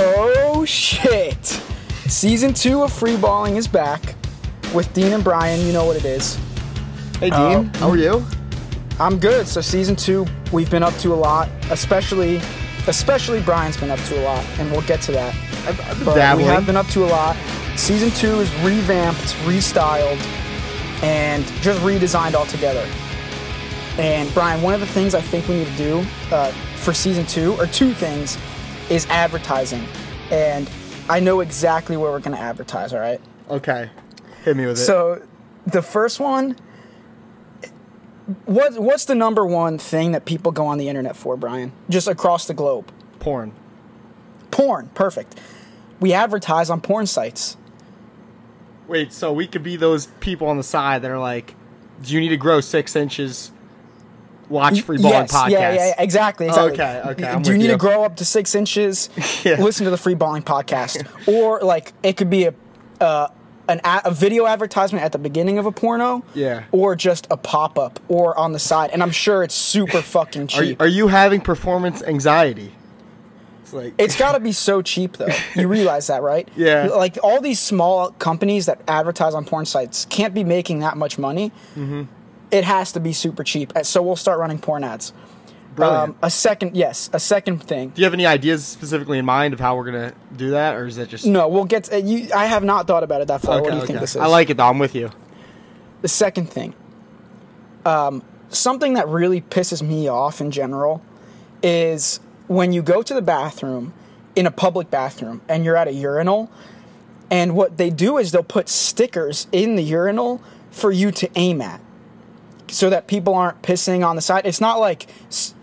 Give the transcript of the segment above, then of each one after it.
Oh shit! Season two of Free Balling is back with Dean and Brian. You know what it is. Hey, Dean. Uh, how are you? I'm good. So season two, we've been up to a lot, especially, especially Brian's been up to a lot, and we'll get to that. I've, I've been But dabbling. we have been up to a lot. Season two is revamped, restyled, and just redesigned altogether. And Brian, one of the things I think we need to do uh, for season two, or two things, is advertising. And I know exactly where we're going to advertise. All right. okay. Hit me with it. So, the first one. What, what's the number one thing that people go on the internet for, Brian? Just across the globe. porn. Porn. Perfect. We advertise on porn sites. Wait, so we could be those people on the side that are like, "Do you need to grow six inches? Watch free balling yes, podcast." Yeah, yeah, exactly, exactly. Okay, okay, I'm Do you need you. to grow up to six inches? Yeah. Listen to the free balling podcast, or like it could be a uh, an a, a video advertisement at the beginning of a porno, Yeah. or just a pop up, or on the side. And I'm sure it's super fucking Are, cheap. are you having performance anxiety? It's like It's got to be so cheap, though. You realize that, right? Yeah. Like all these small companies that advertise on porn sites can't be making that much money. Mm-hmm. It has to be super cheap. Uh, So we'll start running porn ads. brilliant. Um, a second, yes, a second thing. Do you have any ideas specifically in mind of how we're gonna do that, or is that just No, we'll get. To, uh, you, I have not thought about it that far. Okay, what do you okay. think this is? I like it though. I'm with you. the second thing. Um, something that really pisses me off in general is when you go to the bathroom in a public bathroom and you're at a urinal, and what they do is they'll put stickers in the urinal for you to aim at. So that people aren't pissing on the side. It's not like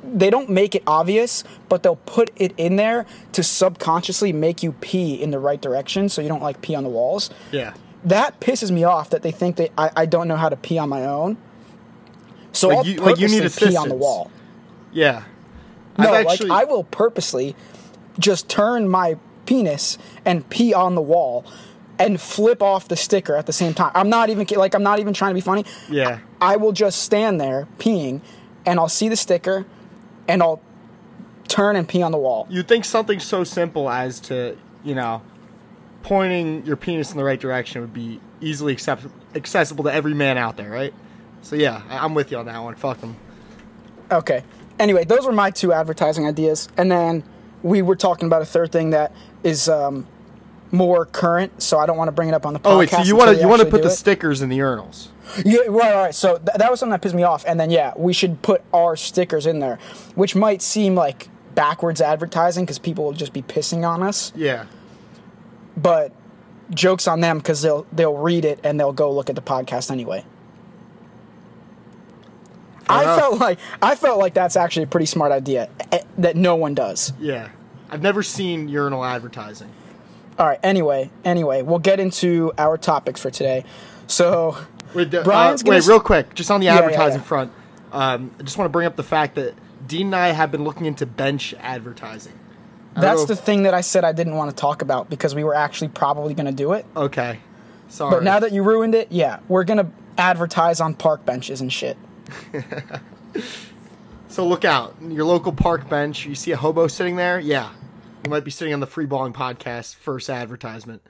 they don't make it obvious, but they'll put it in there to subconsciously make you pee in the right direction so you don't like pee on the walls Yeah. that pisses me off that they think that I, I don't know how to pee on my own. So Like I'll you- like you need purposely pee on the wall. Yeah. No, I've actually, like I will purposely just turn my penis and pee on the wall and flip off the sticker at the same time. I'm not even like I'm not even trying to be funny. Yeah. I will just stand there peeing and I'll see the sticker and I'll turn and pee on the wall. You'd think something so simple as to, you know, pointing your penis in the right direction would be easily accept- accessible to every man out there, right? So yeah, I- I'm with you on that one. Fuck them. Okay. Anyway, those were my two advertising ideas, and then we were talking about a third thing that is um, more current. So I don't want to bring it up on the podcast. Oh wait, so you want to you want to put the it. stickers in the urinals? Yeah, right, right. So th- that was something that pissed me off, and then yeah, we should put our stickers in there, which might seem like backwards advertising because people will just be pissing on us. Yeah. But jokes on them because they'll they'll read it and they'll go look at the podcast anyway. I enough. felt like I felt like that's actually a pretty smart idea eh, that no one does. Yeah. I've never seen urinal advertising. All right. Anyway, anyway, we'll get into our topics for today. So, Wait, uh, Brian's gonna wait, s- real quick, just on the Yeah, yeah, advertising yeah. front. Um, I just want to bring up the fact that Dean and I have been looking into bench advertising. I that's the if- thing that I said I didn't want to talk about because we were actually probably going to do it. Okay. Sorry. But now that you ruined it, yeah, we're going to advertise on park benches and shit. So look out. Your local park bench, you see a hobo sitting there? Yeah. You might be sitting on the Free Balling Podcast first advertisement.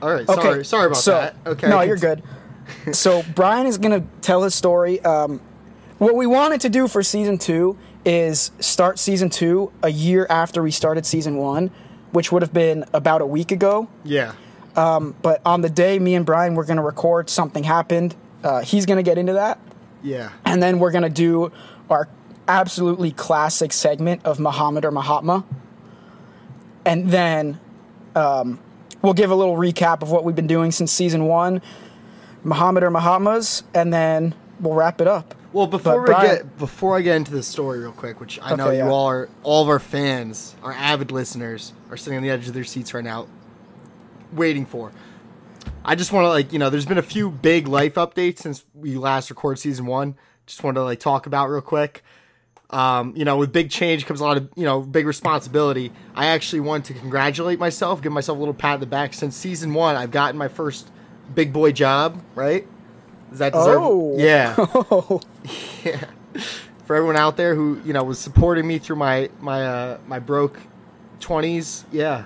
All right. Okay. Sorry. Sorry about so, that. Okay. No, you're good. so Brian is going to tell his story. Um, what we wanted to do for season two is start season two a year after we started season one, which would have been about a week ago. Yeah. But on the day me and Brian were going to record, something happened. Uh, he's going to get into that. Yeah. And then we're going to do our absolutely classic segment of Muhammad or Mahatma. And then um, we'll give a little recap of what we've been doing since season one, Muhammad or Mahatmas, and then we'll wrap it up. Well, before But we Brian- get before I get into the story real quick, which I know you yeah. all are, all of our fans, our avid listeners, are sitting on the edge of their seats right now, waiting for. I just want to like you know, there's been a few big life updates since we last recorded season one. Just wanted to like talk about real quick. Um, you know, with big change comes a lot of you know big responsibility. I actually want to congratulate myself, give myself a little pat on the back. Since season one, I've gotten my first big boy job. Right? Does that deserve? Oh. Yeah. yeah. For everyone out there who you know was supporting me through my my uh, my broke twenties, yeah,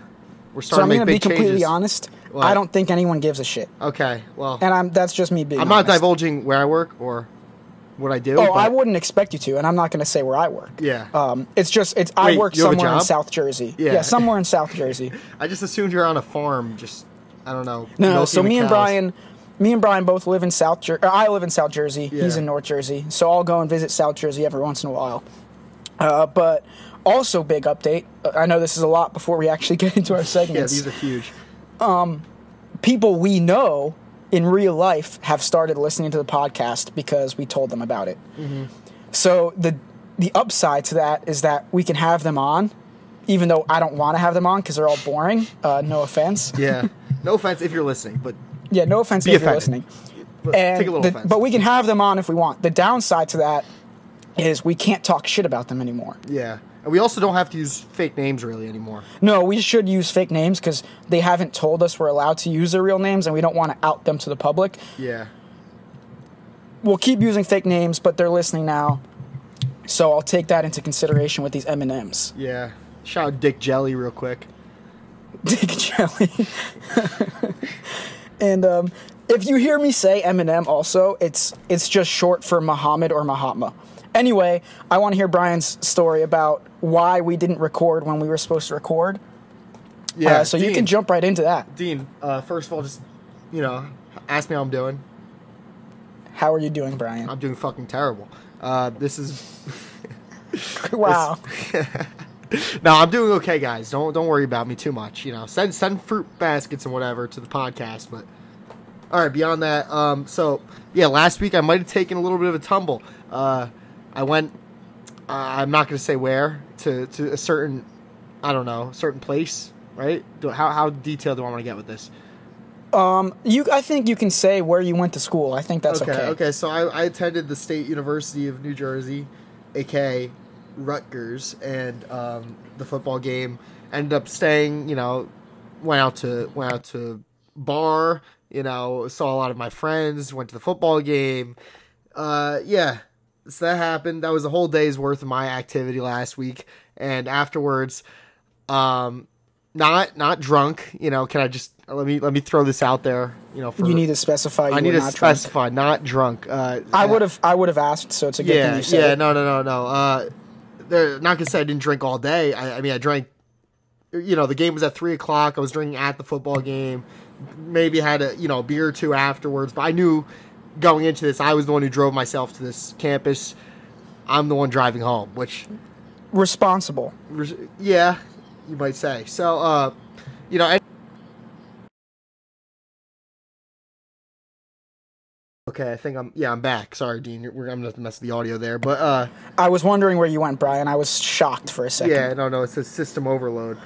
we're starting So I'm to gonna be completely changes. honest. What? I don't think anyone gives a shit, Okay, well, and I'm that's just me being. I'm not honest. divulging where I work or what I do. Oh, I wouldn't expect you to, and I'm not going to say where I work. Yeah. Um, it's just it's I work you have a somewhere in job? South Jersey. Yeah. somewhere in South Jersey. I just assumed you're on a farm. Just I don't know. No, no. milking So the me and cows. Brian, me and Brian both live in South Jersey. I live in South Jersey. He's Yeah. in North Jersey. So I'll go and visit South Jersey every once in a while. Uh, but also, big update. uh, I know this is a lot before we actually get into our Yeah, segments. these are huge. People we know in real life have started listening to the podcast because we told them about it. Mm-hmm. So the the upside to that is that we can have them on, even though I don't want to have them on because they're all boring. Uh, no offense. Yeah. no offense if you're listening, but Yeah, no offense if you're listening. but And take a little the- offense. but we can have them on if we want. The downside to that is we can't talk shit about them anymore. yeah, and we also don't have to use fake names really anymore. No, we should use fake names because they haven't told us we're allowed to use their real names, and we don't want to out them to the public. Yeah. We'll keep using fake names, but they're listening now, so I'll take that into consideration with these M and M's. Yeah. Shout out Dick Jelly real quick. Dick Jelly. and um, if you hear me say Eminem, also it's it's just short for Muhammad or Mahatma. Anyway, I want to hear Brian's story about why we didn't record when we were supposed to record. Yeah. Uh, so you can jump right into that. Dean, uh, first of all, just you know, ask me how I'm doing. How are you doing, Brian? I'm doing fucking terrible. Uh, this is wow. no, I'm doing okay, guys. Don't don't worry about me too much. You know, send send fruit baskets and whatever to the podcast. But all right, beyond that, um, so yeah, last week I might have taken a little bit of a tumble. Uh, I went. Uh, I'm not going to say where to to a certain, I don't know, certain place. Right? Do, how how detailed do I want to get with this? Um, You, I think you can say where you went to school. I think that's okay. okay, okay. So I, I attended the State University of New Jersey, aka Rutgers, and um, the football game. Ended up staying. You know, went out to went out to bar. You know, saw a lot of my friends. Went to the football game. Uh, yeah. So that happened. That was a whole day's worth of my activity last week, and afterwards, um, not not drunk. You know, can I just let me let me throw this out there? You know, for You need to specify. I need to not drunk. specify, not drunk. Uh, I would have. I would have asked. So it's a good thing you said. yeah, it. no, no, no, no. Uh, they're not gonna say I didn't drink all day. I, I mean, I drank. You know, the game was at three o'clock. I was drinking at the football game. Maybe had a you know beer or two afterwards, but I knew going into this, I was the one who drove myself to this campus. I'm the one driving home, which Responsible. res- yeah, you might say. So, uh, you know, and- okay, I think I'm yeah, I'm back. Sorry, Dean, we're, I'm gonna mess the audio there, but uh, I was wondering where you went, Brian. I was shocked for a second. yeah, no, no, it says system overload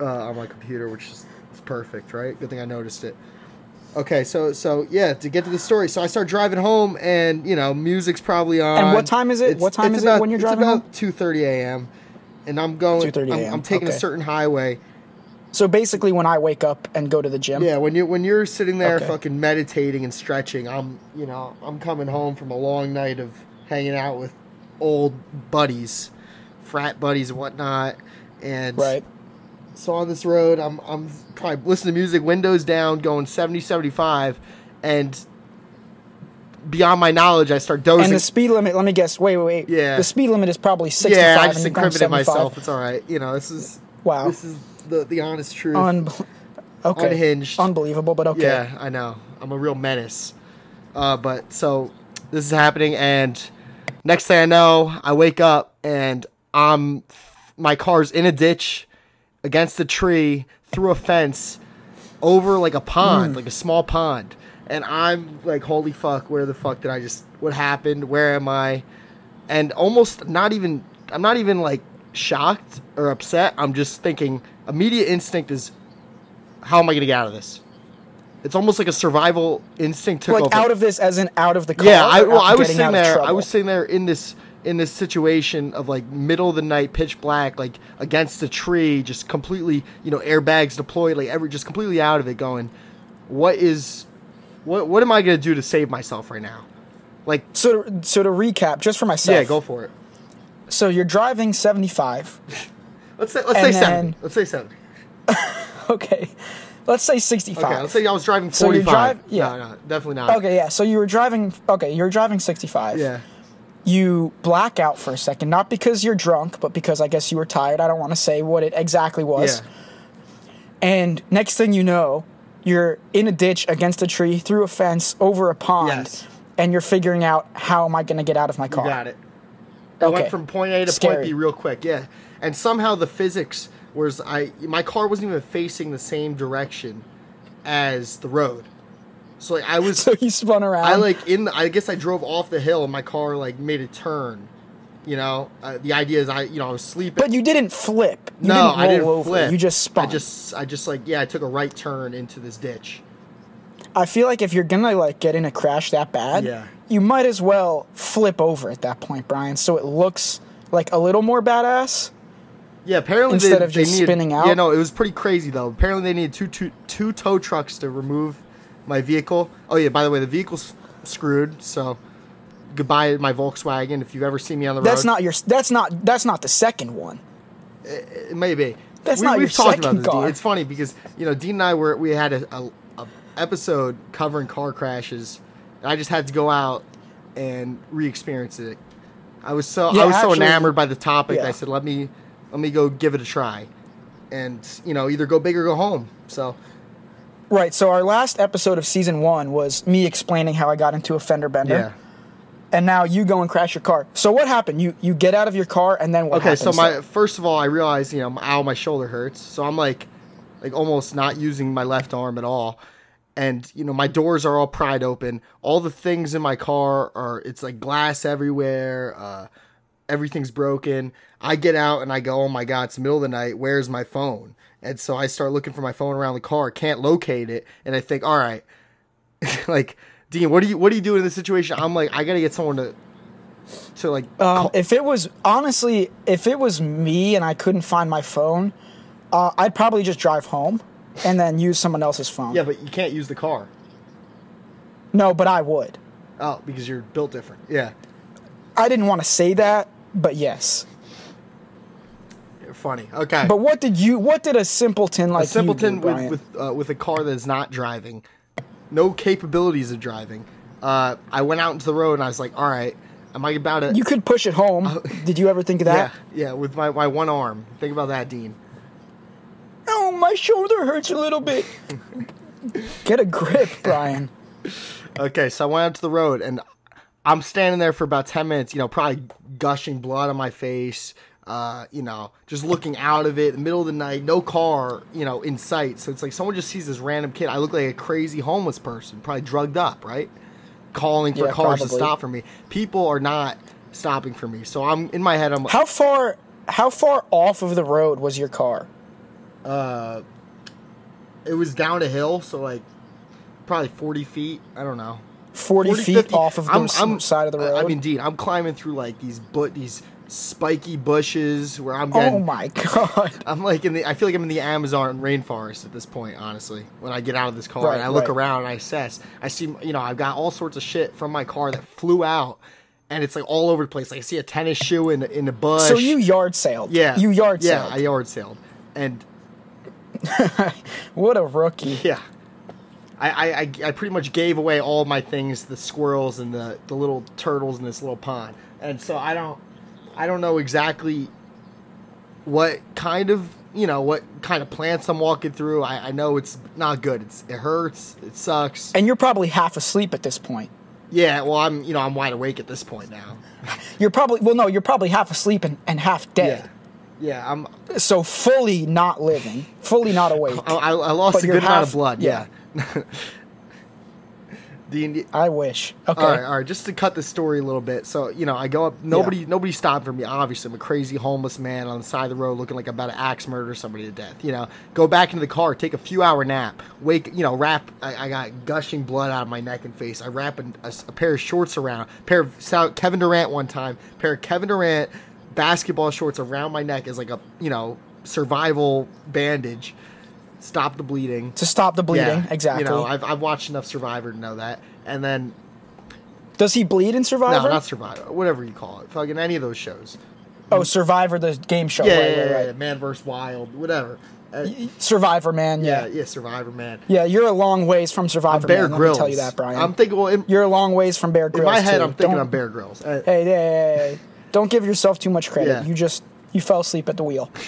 uh, on my computer, which is, is perfect, right? Good thing I noticed it. Okay, so so yeah, to get to the story, so I start driving home, and you know, music's probably on. And what time is it? It's- What time is it when you're driving? it's about two thirty a.m. And I'm going. 2:30 I'm, I'm taking a certain highway. So basically, when I wake up and go to the gym, Yeah, when you when you're sitting there Okay. fucking meditating and stretching, I'm you know I'm coming home from a long night of hanging out with old buddies, frat buddies and whatnot, and right. So on this road, I'm I'm probably listening to music, windows down, going 70, 75, and beyond my knowledge, I start dozing. And the speed limit. Let me guess. Wait, wait, wait. Yeah. The speed limit is probably sixty-five. yeah, I just incriminated myself. It's all right. You know, this is Wow. This is the the honest truth. Unbe- okay. Unhinged. Unbelievable, but okay. Yeah, I know. I'm a real menace. Uh, but so this is happening, and next thing I know, I wake up and I'm my car's in a ditch against a tree through a fence over like a pond, mm. like a small pond. And I'm like, holy fuck, where the fuck did I just what happened? Where am I? And almost not even I'm not even like shocked or upset. I'm just thinking immediate instinct is how am I gonna get out of this? It's almost like a survival instinct took Like over. out of this, as in out of the car. Yeah, I, well, I was sitting there. I was sitting there in this in this situation of like middle of the night, pitch black, like against a tree, just completely, you know, airbags deployed, like every just completely out of it. Going, what is, what what am I gonna do to save myself right now? Like, So, to, so to recap, just for myself. yeah, go for it. So you're driving 75 Let's say let's say then- seventy. Let's say seventy. Okay, let's say sixty-five. Okay, let's say I was driving So you forty-five. drive- yeah. No, no, definitely not. Okay, yeah. So you were driving. Okay, you're driving sixty-five. Yeah. You black out for a second, not because you're drunk, but because I guess you were tired. I don't want to say what it exactly was. Yeah. And next thing you know, you're in a ditch against a tree, through a fence, over a pond, Yes. and you're figuring out how am I going to get out of my You car. got it. I went from point A to point B real quick. Yeah, and somehow the physics was I my car wasn't even facing the same direction as the road. So like I was So you spun around. I like in the, I guess I drove off the hill and my car like made a turn. You know, uh, the idea is I you know I was sleeping. but you didn't flip. You no, didn't roll I didn't over. flip. You just spun. I just I just like yeah I took a right turn into this ditch. I feel like if you're gonna like get in a crash that bad, Yeah. you might as well flip over at that point, Brian, so it looks like a little more badass. Yeah, apparently Instead they, of just needed, spinning out? Yeah, no, it was pretty crazy though. Apparently they needed two, two, two tow trucks to remove my vehicle. Oh yeah, by the way, the vehicle's screwed. So goodbye my Volkswagen. If you've ever seen me on the That's road, that's not your. That's not. That's not the second one. Uh, uh, it may be. That's we, not we've your talked about second this. Dean. car. It's funny because you know Dean and I were we had a, a, a episode covering car crashes. And I just had to go out and re-experience it. I was so Yeah, I was so enamored by the topic. yeah. I said, let me let me go give it a try, and you know either go big or go home. So Right. So our last episode of season one was me explaining how I got into a fender bender, yeah. and now you go and crash your car. So what happened? You you get out of your car, and then what? Okay, so my first of all, I realized you know, ow, my shoulder hurts. So I'm like, like almost not using my left arm at all, and you know, my doors are all pried open. All the things in my car are it's like glass everywhere. Uh, everything's broken. I get out and I go, oh my god, it's the middle of the night. Where's my phone? And so I start looking for my phone around the car, can't locate it, and I think, all right, like Dean, what do you what do you do in this situation? I'm like, I gotta get someone to to like Um, if it was honestly, if it was me and I couldn't find my phone, uh, I'd probably just drive home and then use someone else's phone. yeah, but you can't use the car. No, but I would. Oh, because you're built different. Yeah, I didn't want to say that, but yes. You're funny. Okay, But what did you? What did a simpleton like a simpleton you do, Brian? with with uh, with a car that's not driving, no capabilities of driving. Uh, I went out into the road and I was like, all right, am I about to? you could push it home. did you ever think of that? yeah, yeah, with my, my one arm. Think about that, Dean. Oh, my shoulder hurts a little bit. Get a grip, Brian. Okay, so I went out to the road and I'm standing there for about 10 minutes, you know, probably gushing blood on my face, uh, you know, just looking out of it, middle of the night, no car, you know, in sight. So it's like someone just sees this random kid. I look like a crazy homeless person, probably drugged up, right? Calling for Yeah, cars to stop for me. People are not stopping for me. So I'm in my head, I'm How far? How far off of the road was your car? Uh, it was down a hill, so like probably 40 feet. I don't know. 40, 40, feet 50. off of the I'm- side of the road. I mean, indeed, I'm climbing through like these but these spiky bushes where I'm oh getting. oh my god! I'm like in the. I feel like I'm in the Amazon rainforest at this point. Honestly, when I get out of this car Right, and I look right. around and I assess, I see you know I've got all sorts of shit from my car that flew out, and it's like all over the place. Like I see a tennis shoe in in a bush. So you yard sailed? yeah, you yard yeah. I yard sailed, and what a rookie! yeah. I, I, I, I pretty much gave away all my things, the squirrels and the, the little turtles in this little pond. And so I don't I don't know exactly what kind of you know, what kind of plants I'm walking through. I, I know it's not good. It's it hurts, it sucks. And you're probably half asleep at this point. Yeah, well I'm you know, I'm wide awake at this point now. You're probably well, no, you're probably half asleep and, and half dead. Yeah. Yeah, I'm So fully not living, fully not awake. I, I lost a good amount of blood, yeah. yeah. the, I wish. Okay. All right, all right. Just to cut the story a little bit. So you know, I go up. Nobody, nobody stopped for me. Obviously, I'm a crazy homeless man on the side of the road, looking like I'm about to axe murder somebody to death. You know, go back into the car, take a few hour nap, wake. You know, wrap. I, I got gushing blood out of my neck and face. I wrap a, a, a pair of shorts around, pair of Kevin Durant one time, pair of Kevin Durant basketball shorts around my neck as like a you know survival bandage. Stop the bleeding. to stop the bleeding, exactly. You know, I've, I've watched enough Survivor to know that. And then Does he bleed in Survivor? no, not Survivor. Whatever you call it. Fucking any of those shows. Oh, Survivor, the game show. yeah, right, yeah, right, yeah, right. Man vs. Wild, whatever. Uh, Survivor, man. yeah, Yeah. yeah, Survivor Man. Yeah, you're a long ways from Survivor, Bear man. Grylls. Let me tell you that, Brian. I'm thinking. Well, in, you're a long ways from Bear Grylls. in my head, too. I'm thinking Don't- I'm Bear Grylls. Uh, Hey, hey, hey, hey, don't give yourself too much credit. Yeah. You just you fell asleep at the wheel.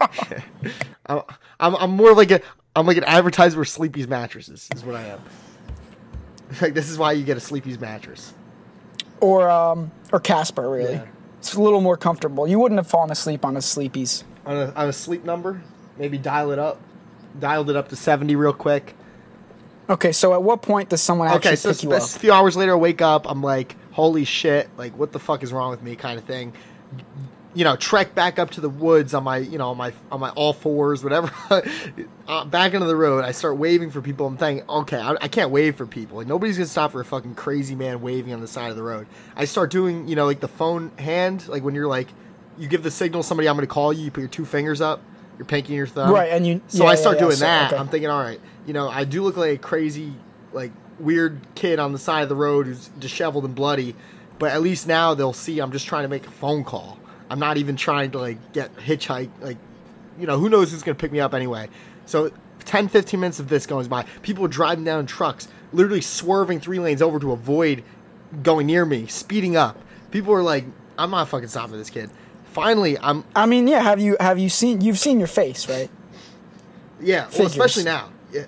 I'm, I'm, I'm more like a, I'm like an advertiser for Sleepy's mattresses. Is what I am. Like this is why you get a Sleepy's mattress. Or um or Casper, really. Yeah. It's a little more comfortable. You wouldn't have fallen asleep on a Sleepy's. on a, on a sleep number. Maybe dial it up. Dialed it up to 70 real quick. Okay, so at what point does someone actually Okay, so pick you a up? few hours later, I wake up. I'm like, holy shit! Like, what the fuck is wrong with me? Kind of thing. You know, trek back up to the woods on my, you know, on my on my all fours, whatever. uh, back into the road. I start waving for people. I'm thinking, okay, I, I can't wave for people. Like, nobody's gonna stop for a fucking crazy man waving on the side of the road. I start doing, you know, like the phone hand, like when you're like, you give the signal somebody I'm gonna call you. You put your two fingers up, your pinky and your thumb. Right, and you- So yeah, I start yeah, doing so- that. okay. I'm thinking, all right, you know, I do look like a crazy, like weird kid on the side of the road who's disheveled and bloody, but at least now they'll see I'm just trying to make a phone call. I'm not even trying to like get hitchhike. Like, you know, who knows who's gonna pick me up anyway. So 10, 15 minutes of this goes by. People driving down trucks, literally swerving three lanes over to avoid going near me, speeding up. People are like, I'm not fucking stopping this kid. Finally, I'm I mean, yeah, have you have you seen you've seen your face, right? Yeah, well, especially now. Yeah.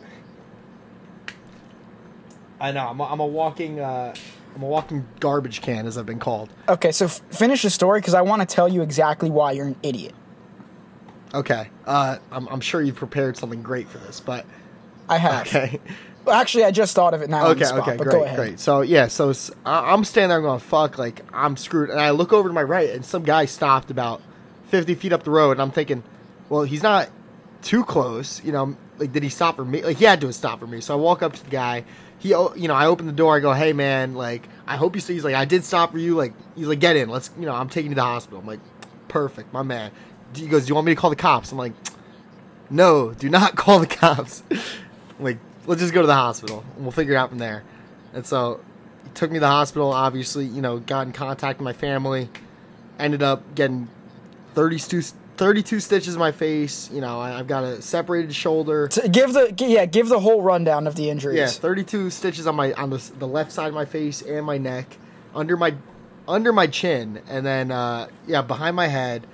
I know. I'm a, I'm a walking. Uh, I'm a walking garbage can, as I've been called. Okay, so f- finish the story because I want to tell you exactly why you're an idiot. Okay. Uh, I'm, I'm sure you've prepared something great for this, but I have. okay. Actually, I just thought of it now. Okay. spot, Okay. but Great. go ahead. Great. So yeah. So I'm standing there going, "Fuck!" Like I'm screwed. And I look over to my right, and some guy stopped about 50 feet up the road, and I'm thinking, "Well, he's not too close." You know, like did he stop for me? Like he had to have stopped for me. So I walk up to the guy. He, you know, I open the door. I go, "Hey, man! Like, I hope you see." He's like, "I did stop for you." Like, he's like, "Get in. Let's." You know, I'm taking you to the hospital. I'm like, "Perfect, my man." He goes, "Do you want me to call the cops?" I'm like, "No, do not call the cops." Like, let's just go to the hospital we'll figure it out from there. And so he took me to the hospital, obviously, you know, got in contact with my family, ended up getting 32, 32 stitches in my face. You know, I, I've got a separated shoulder. To give the yeah, give the whole rundown of the injuries. Yeah, 32 stitches on my on the, the left side of my face and my neck, under my under my chin, and then uh, yeah, behind my head,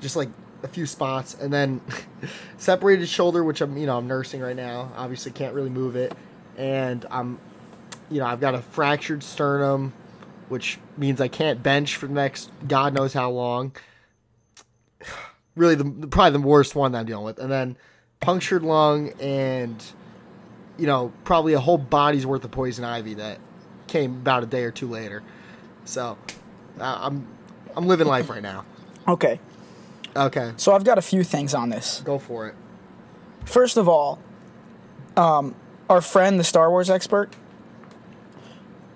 just like a few spots, and then separated shoulder, which I'm you know I'm nursing right now. Obviously, can't really move it, and I'm you know I've got a fractured sternum, which means I can't bench for the next God knows how long. Really, the probably the worst one that I'm dealing with, and then punctured lung and you know, probably a whole body's worth of poison ivy that came about a day or two later. So, uh, I'm I'm living life right now. Okay, Okay, so I've got a few things on this. go for it. First of all, um, our friend, the Star Wars expert,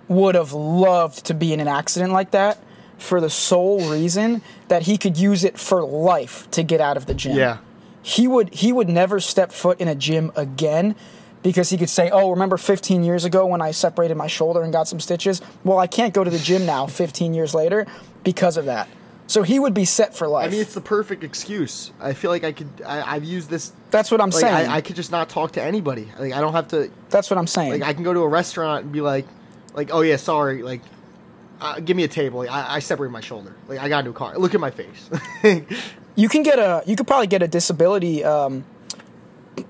would have loved to be in an accident like that for the sole reason that he could use it for life to get out of the gym. Yeah, he would he would never step foot in a gym again because he could say, "Oh, remember 15 years ago when I separated my shoulder and got some stitches? Well, I can't go to the gym now 15 years later because of that." So he would be set for life. I mean it's the perfect excuse. I feel like I could. I, I've used this. That's what I'm Like saying. I, I could just not talk to anybody. Like I don't have to. That's what I'm saying. Like I can go to a restaurant and be like, like oh yeah, sorry, like. Uh, give me a table. I, I separated my shoulder. Like I got into a car. Look at my face. you can get a you could probably get a disability um,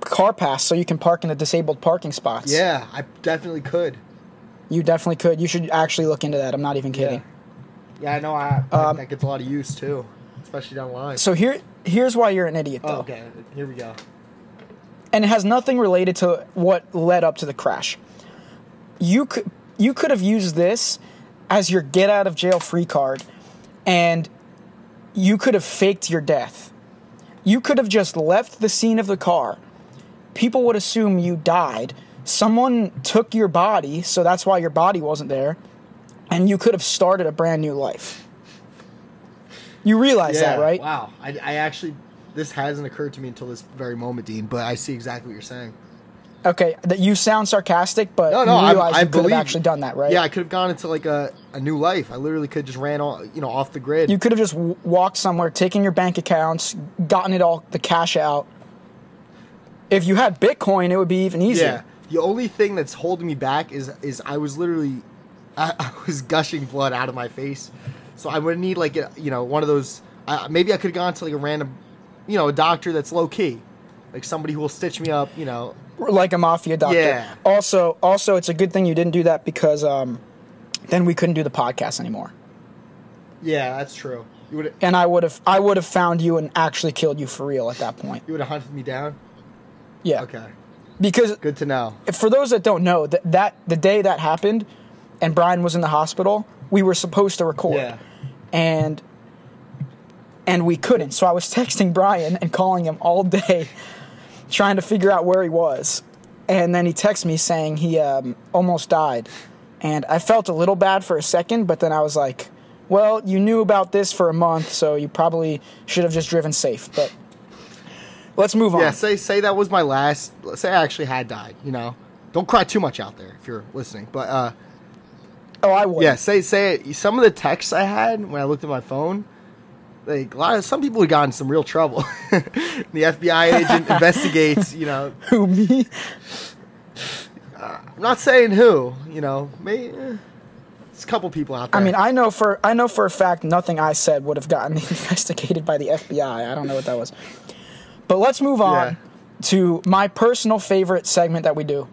car pass so you can park in the disabled parking spots. yeah, I definitely could. You definitely could. You should actually look into that. I'm not even kidding. Yeah, I know. I, Um, that gets a lot of use too, especially down the line. So here here's why you're an idiot though. Oh, okay, here we go. and it has nothing related to what led up to the crash. You could you could have used this as your get out of jail free card and you could have faked your death. You could have just left the scene of the car. People would assume you died. Someone took your body, so that's why your body wasn't there, and you could have started a brand new life. You realize that, right? Wow. I, I actually, this hasn't occurred to me until this very moment, Dean. But I see exactly what you're saying. Okay, that you sound sarcastic, but No, no, you I, realize I you could believe have actually done that, right? Yeah, I could have gone into like a, a new life. I literally could have just ran all you know off the grid. You could have just w- walked somewhere, taken your bank accounts, gotten it all the cash out. If you had Bitcoin, it would be even easier. yeah. The only thing that's holding me back is is I was literally I, I was gushing blood out of my face, so I would need like a, you know one of those. Uh, maybe I could have gone to like a random, you know, a doctor that's low key, like somebody who will stitch me up. You know, like a mafia doctor. Yeah. Also, also, it's a good thing you didn't do that because um, then we couldn't do the podcast anymore, yeah, that's true. You would and I would have, I would have found you and actually killed you for real at that point. you would have hunted me down. Yeah. Okay, Because good to know. for those that don't know, that that the day that happened, and Brian was in the hospital, we were supposed to record. Yeah. and and we couldn't. So I was texting Brian and calling him all day, trying to figure out where he was. And then he texted me saying he um, almost died, and I felt a little bad for a second, but then I was like, "Well, you knew about this for a month, so you probably should have just driven safe." But let's move on. Yeah, say say that was my last. Say I actually had died. You know, don't cry too much out there if you're listening. But uh, oh, I would. yeah, say say it. Some of the texts I had when I looked at my phone, like a lot of some people had gotten some real trouble. the FBI agent investigates. You know, Who me? I'm not saying who. You know, maybe eh, it's a couple people out there. I mean, I know for I know for a fact nothing I said would have gotten investigated by the FBI. I don't know what that was. But let's move on Yeah. to my personal favorite segment that we do.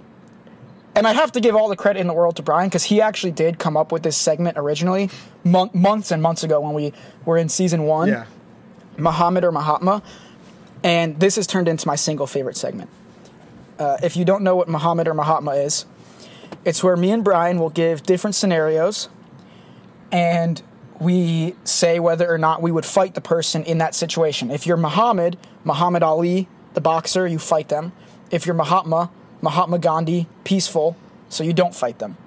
And I have to give all the credit in the world to Brian because he actually did come up with this segment originally mon- months and months ago when we were in season one, yeah, Muhammad or Mahatma. And this has turned into my single favorite segment. Uh, if you don't know what Muhammad or Mahatma is, it's where me and Brian will give different scenarios and we say whether or not we would fight the person in that situation. If you're Muhammad, Muhammad Ali, the boxer, you fight them. If you're Mahatma, Mahatma Gandhi, peaceful, so you don't fight them.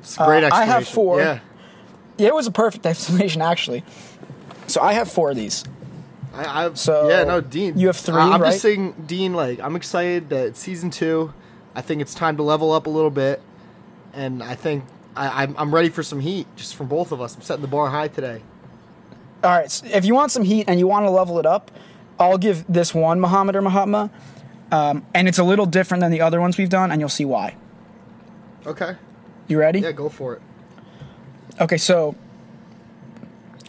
it's a great Uh, I have four. Yeah, it was a perfect explanation, actually. So I have four of these. I, I've So, yeah no Dean. you have three, I, I'm right? just saying Dean. Like I'm excited that it's season two. I think it's time to level up a little bit, and I think I, I'm I'm ready for some heat just from both of us. I'm setting the bar high today. All right, so if you want some heat and you want to level it up, I'll give this one Muhammad or Mahatma. Um, and it's a little different than the other ones we've done, and you'll see why. Okay. You ready? Yeah, go for it. Okay, so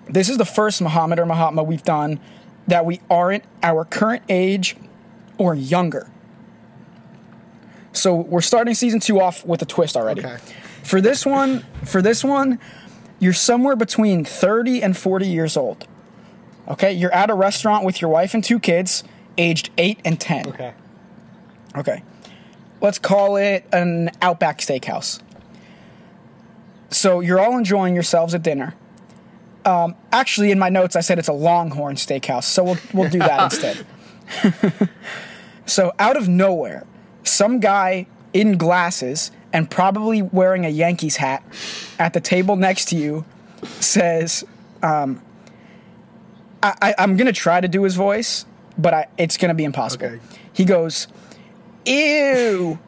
this is the first Muhammad or Mahatma we've done that we aren't our current age or younger. So we're starting season two off with a twist already. Okay. For this one, for this one, you're somewhere between 30 and 40 years old. Okay, you're at a restaurant with your wife and two kids, aged 8 and 10. Okay. Okay. Let's call it an Outback Steakhouse. So you're all enjoying yourselves at dinner. Um, actually, in my notes, I said it's a Longhorn Steakhouse, so we'll we'll do that instead. so out of nowhere, some guy in glasses and probably wearing a Yankees hat at the table next to you says, um, I, I, "I'm gonna try to do his voice, but I, it's gonna be impossible." Okay. He goes, Ew.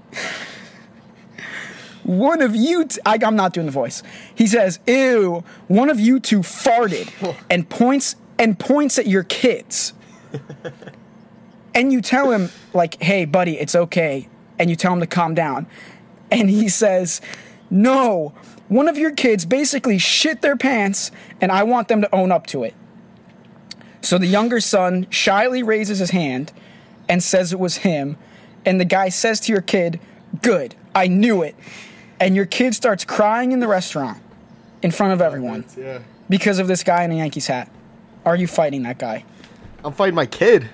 One of you, t- I, am not doing the voice. He says, "Ew." One of you two farted, and points and points at your kids. and you tell him, like, "Hey, buddy, it's okay," and you tell him to calm down. And he says, "No, one of your kids basically shit their pants, and I want them to own up to it." So the younger son shyly raises his hand and says it was him. And the guy says to your kid, Good, I knew it. And your kid starts crying in the restaurant in front of everyone Yeah. because of this guy in a Yankees hat. Are you fighting that guy? I'm fighting my kid.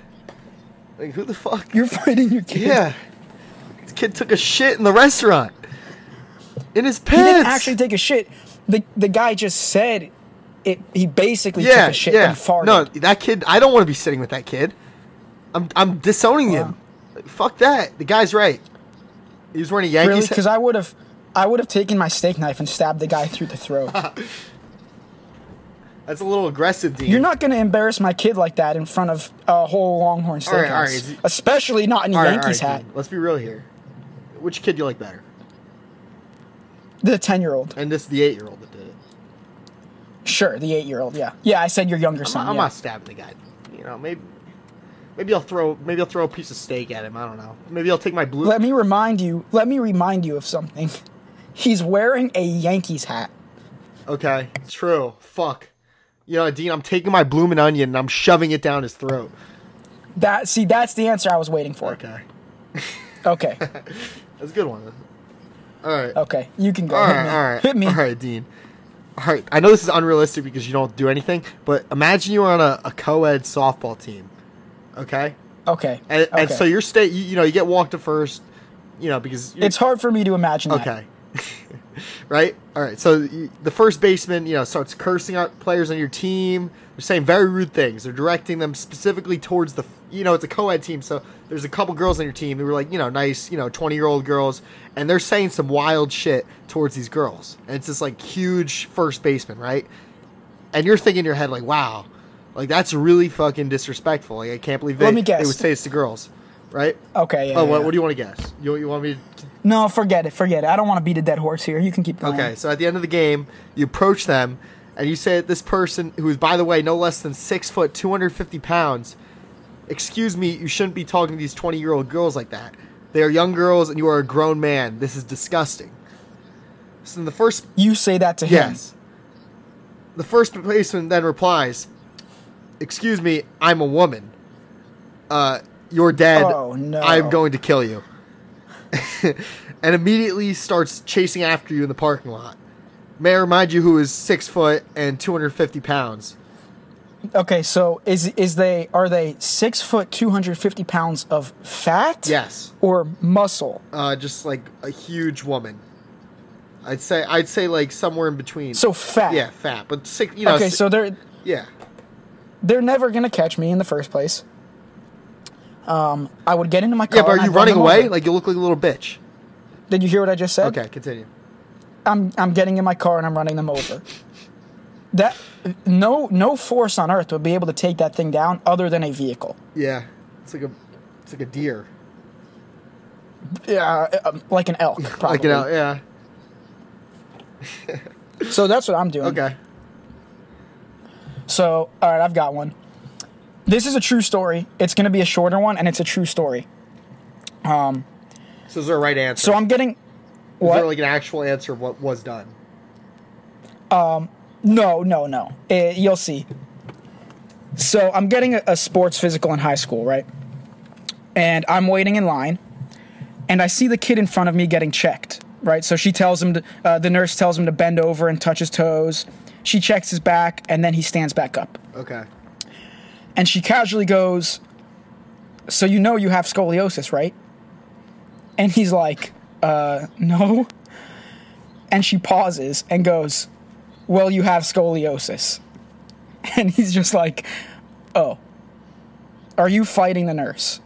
Like who the fuck? You're fighting your kid. Yeah. This kid took a shit in the restaurant. In his pants. He didn't actually take a shit. The, the guy just said it. He basically yeah, took a shit yeah. and farted. No, that kid. I don't want to be sitting with that kid. I'm I'm disowning him. Like, fuck that. The guy's right. He was wearing a Yankees. really? hat- Because I would have, I would have taken my steak knife and stabbed the guy through the throat. That's a little aggressive, Dean. You're not going to embarrass my kid like that in front of a whole Longhorn Steakhouse, right, all right, is it- especially not in a All right, Yankees all right, hat. Let's be real here. Which kid do you like better? The ten-year-old, And this is the eight-year-old that did it. sure. The eight-year-old, yeah, yeah. I said your younger I'm, son. I'm yeah. not stabbing the guy. You know, maybe maybe I'll throw maybe I'll throw a piece of steak at him. I don't know. Maybe I'll take my blue. Let me remind you. Let me remind you of something. He's wearing a Yankees hat. Okay, true. Fuck. You know, Dean, I'm taking my bloomin' onion and I'm shoving it down his throat. That see, that's the answer I was waiting for. Okay, Okay, that's a good one. All right. okay, you can go. All Hit right, me. all right, Hit me. all right, Dean. All right, I know this is unrealistic because you don't do anything, but imagine you're on a, a co-ed softball team, okay? Okay. And, and so you're state, you, you know, you get walked to first, you know, because it's hard for me to imagine. that. okay, right? All right. So the first baseman, you know, starts cursing out players on your team. They're saying very rude things. They're directing them specifically towards the, you know, it's a co-ed team, so there's a couple girls on your team who were like, you know, nice, you know, 20 year old girls, and they're saying some wild shit towards these girls, and it's this like huge first baseman, right? And you're thinking in your head like, wow, like that's really fucking disrespectful. Like I can't believe they, Let me they would say this to girls, right? Okay. Yeah, oh, yeah, what, what do you want to guess? You, you want me to No, forget it. Forget it. I don't want to beat a dead horse here. You can keep going. Okay, so at the end of the game, you approach them and you say that this person, who is by the way no less than six foot, two hundred fifty pounds, excuse me, you shouldn't be talking to these twenty year old girls like that. They are young girls, and you are a grown man. This is disgusting. So in the first, You say that to him. yes, the first baseman then replies, "Excuse me, I'm a woman. Uh, you're dead. Oh, no. I'm going to kill you." and immediately starts chasing after you in the parking lot. May I remind you who is six foot and 250 pounds? Okay. So is is they are they six foot two hundred fifty pounds of fat? Yes, Or muscle? uh, just like a huge woman. I'd say I'd say like somewhere in between. So fat. yeah, fat, but six. You know, okay. si- So they're yeah, they're never gonna catch me in the first place. Um, I would get into my car. yeah. But are you running away? over. Like you look like a little bitch. Did you hear what I just said? Okay, continue. I'm I'm getting in my car and I'm running them over. That no no force on earth would be able to take that thing down other than a vehicle. Yeah, it's like a it's like a deer. Yeah, uh, like an elk. Probably. Like you know, yeah. So that's what I'm doing. Okay. So all right, I've got one. This is a true story. It's going to be a shorter one, and it's a true story. So is there a right answer? So I'm getting is what? there like an actual answer of what was done? Um, No, no, no. Eh, you'll see. So I'm getting a, a sports physical in high school, right? And I'm waiting in line, and I see the kid in front of me getting checked, right? So she tells him to, uh, the nurse tells him to bend over and touch his toes. She checks his back, and then he stands back up. Okay. And she casually goes, So you know you have scoliosis, right? And he's like, Uh, no. And she pauses and goes, Well, you have scoliosis. And he's just like, Oh. Are you fighting the nurse?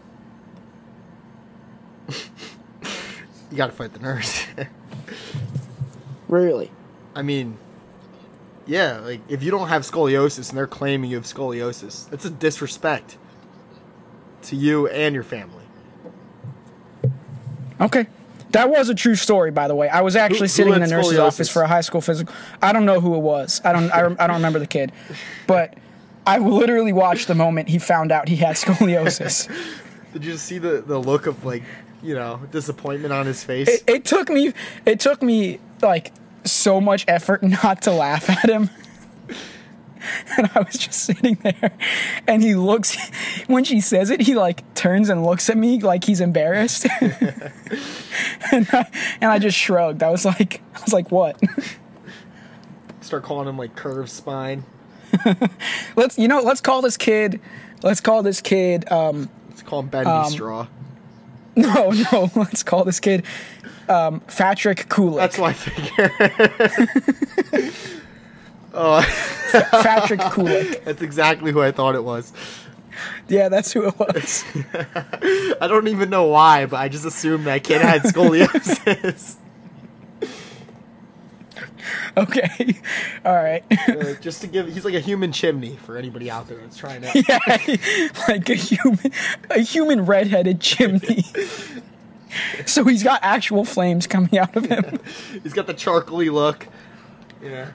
You got to fight the nurse. Really? I mean, yeah, like if you don't have scoliosis and they're claiming you have scoliosis, that's a disrespect to you and your family. Okay. That was a true story, by the way. I was actually Who- who sitting in the nurse's scoliosis? office for a high school physical. I don't know who it was. I don't. I, I don't remember the kid, but I literally watched the moment he found out he had scoliosis. Did you see the, the look of like, you know, disappointment on his face? it, it took me. It took me like so much effort not to laugh at him. And I was just sitting there, and he looks. When she says it, he like turns and looks at me like he's embarrassed, and I, and I just shrugged. I was like, I was like, what? Start calling him like curved spine. let's you know let's call this kid let's call this kid um Let's call him Bendy Straw. no no let's call this kid um Patrick Kulik. That's I figure. Patrick Kulik. that's exactly who I thought it was. Yeah, that's who it was. I don't even know why, but I just assumed that kid had scoliosis. Okay. All right. Uh, just to give, he's like a human chimney for anybody out there that's trying to. yeah, like a human, a human redheaded chimney. so he's got actual flames coming out of him. He's got the charcoaly look. Yeah.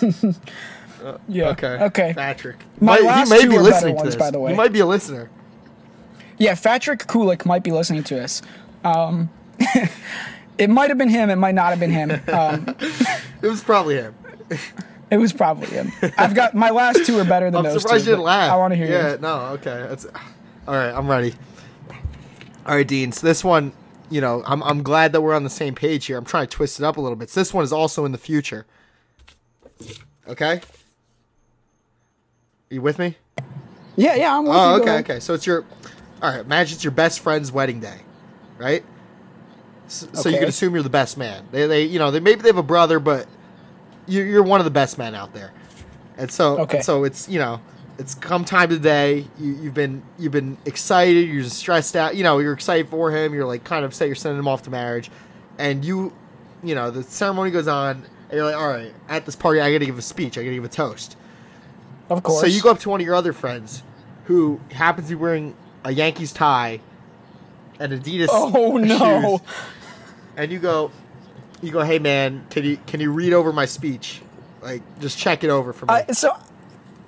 Yeah. Okay. Okay. Patrick. My Might- last he may two be are better listening to ones, this. by the way. He might be a listener. Yeah, Patrick Kulik might be listening to us. Um, it might have been him. It might not have been him. Um, It was probably him. it was probably him. I've got my last two are better than I'm those surprised two. you didn't laugh. I want to hear Yeah, you. no, okay. That's all right. I'm ready. All right, Dean. So this one, you know, I'm I'm glad that we're on the same page here. I'm trying to twist it up a little bit. So this one is also in the future. Okay. you with me? Yeah, yeah. I'm with Oh, you. Okay, okay. So it's your, all right. Imagine it's your best friend's wedding day, right? So, so you can assume you're the best man. They, they, you know, they maybe they have a brother, but you're, you're one of the best men out there. And so, Okay. and so it's you know, it's come time to the day. You, you've been you've been excited. You're stressed out. You know, you're excited for him. You're like kind of say you're sending him off to marriage, and you, you know, the ceremony goes on. And you're like, all right, at this party, I got to give a speech. I got to give a toast. Of course. So you go up to one of your other friends who happens to be wearing a Yankees tie and Adidas Oh no. shoes, and you go, you go, hey man, can you can you read over my speech? Like, just check it over for me. I, so,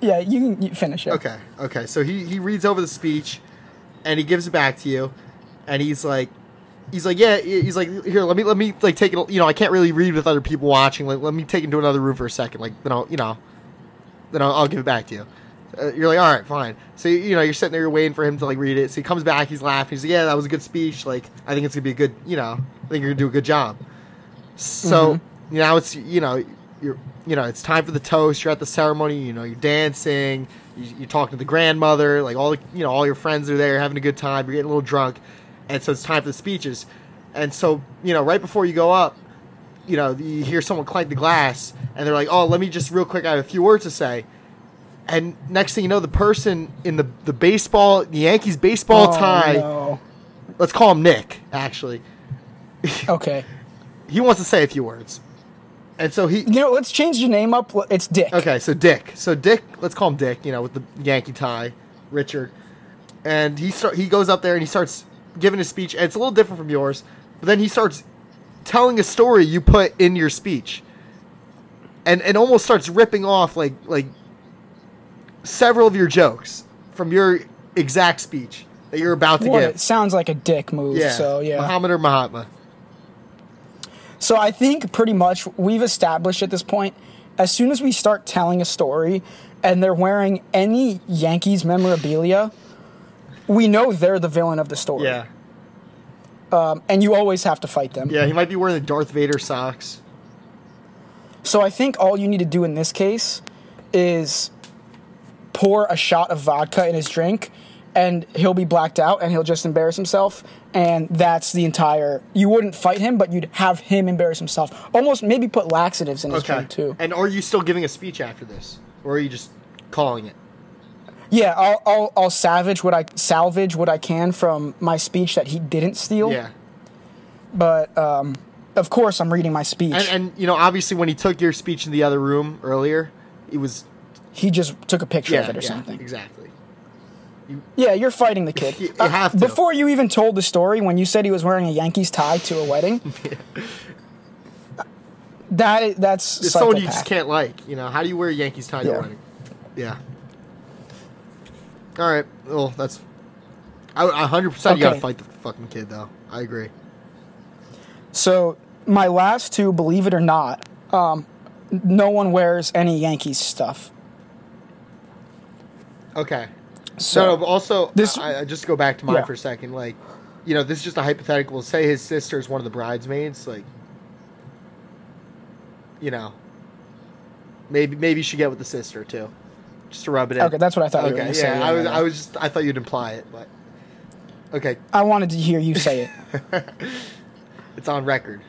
yeah, you can you finish it. okay, okay. So he he reads over the speech, and he gives it back to you, and he's like. He's like, yeah. He's like, here, let me, let me, like, take it. You know, I can't really read with other people watching. Like, let me take it into another room for a second. Like, then I'll, you know, then I'll, I'll give it back to you. Uh, you're like, all right, fine. So you know, you're sitting there, you're waiting for him to like read it. So he comes back, he's laughing. He's like, yeah, that was a good speech. Like, I think it's gonna be a good, you know, I think you're gonna do a good job. So Mm-hmm. now it's you know, you're you know, it's time for the toast. You're at the ceremony. You know, you're dancing. You, you're talking to the grandmother. Like all the, you know, all your friends are there, having a good time. You're getting a little drunk, and so it's time for the speeches. And so you know, right before you go up, you know, you hear someone clank the glass, and they're like, "Oh, let me just real quick. I have a few words to say." And next thing you know, the person in the the baseball, the Yankees baseball Oh, tie. no. Let's call him Nick. Actually, Okay. he wants to say a few words, and so he. You know, let's change your name up. It's Dick. Okay, so Dick. So Dick, let's call him Dick. You know, with the Yankee tie, Richard, and he start he goes up there and he starts giving his speech, and it's a little different from yours. But then he starts telling a story you put in your speech, and and almost starts ripping off like like several of your jokes from your exact speech that you're about to What, give. it sounds like a dick move. Yeah, So yeah. Muhammad or Mahatma. So I think pretty much we've established at this point, as soon as we start telling a story and they're wearing any Yankees memorabilia, we know they're the villain of the story. Yeah, Um, and you always have to fight them. yeah. He might be wearing the Darth Vader socks. So I think all you need to do in this case is pour a shot of vodka in his drink and he'll be blacked out and he'll just embarrass himself and that's the entire you wouldn't fight him but you'd have him embarrass himself almost maybe put laxatives in his Okay. drink too And are you still giving a speech after this, or are you just calling it? yeah I'll, I'll i'll salvage what i salvage what i can from my speech that he didn't steal Yeah. but um of course i'm reading my speech And, and you know, obviously, when he took your speech in the other room earlier, it was he just took a picture yeah, of it or yeah, something exactly. Yeah, you're fighting the kid. You- you have to. Before you even told the story, when you said he was wearing a Yankees tie to a wedding, that that's It's someone you just can't like. You know, how do you wear a Yankees tie to Yeah. a wedding? Yeah. All right. Well, that's. I hundred percent. You gotta fight the fucking kid, though. I agree. So my last two, believe it or not, um, no one wears any Yankees stuff. Okay. So no, also, this- I, I just go back to mine Yeah. for a second. Like, you know, this is just a hypothetical. Say his sister is one of the bridesmaids. Like, you know, maybe maybe you should get with the sister too, just to rub it in. Okay, that's what I thought you were Okay, yeah, say. Yeah, I was. I was just, I thought you'd imply it, but okay, I wanted to hear you say it. it's on record.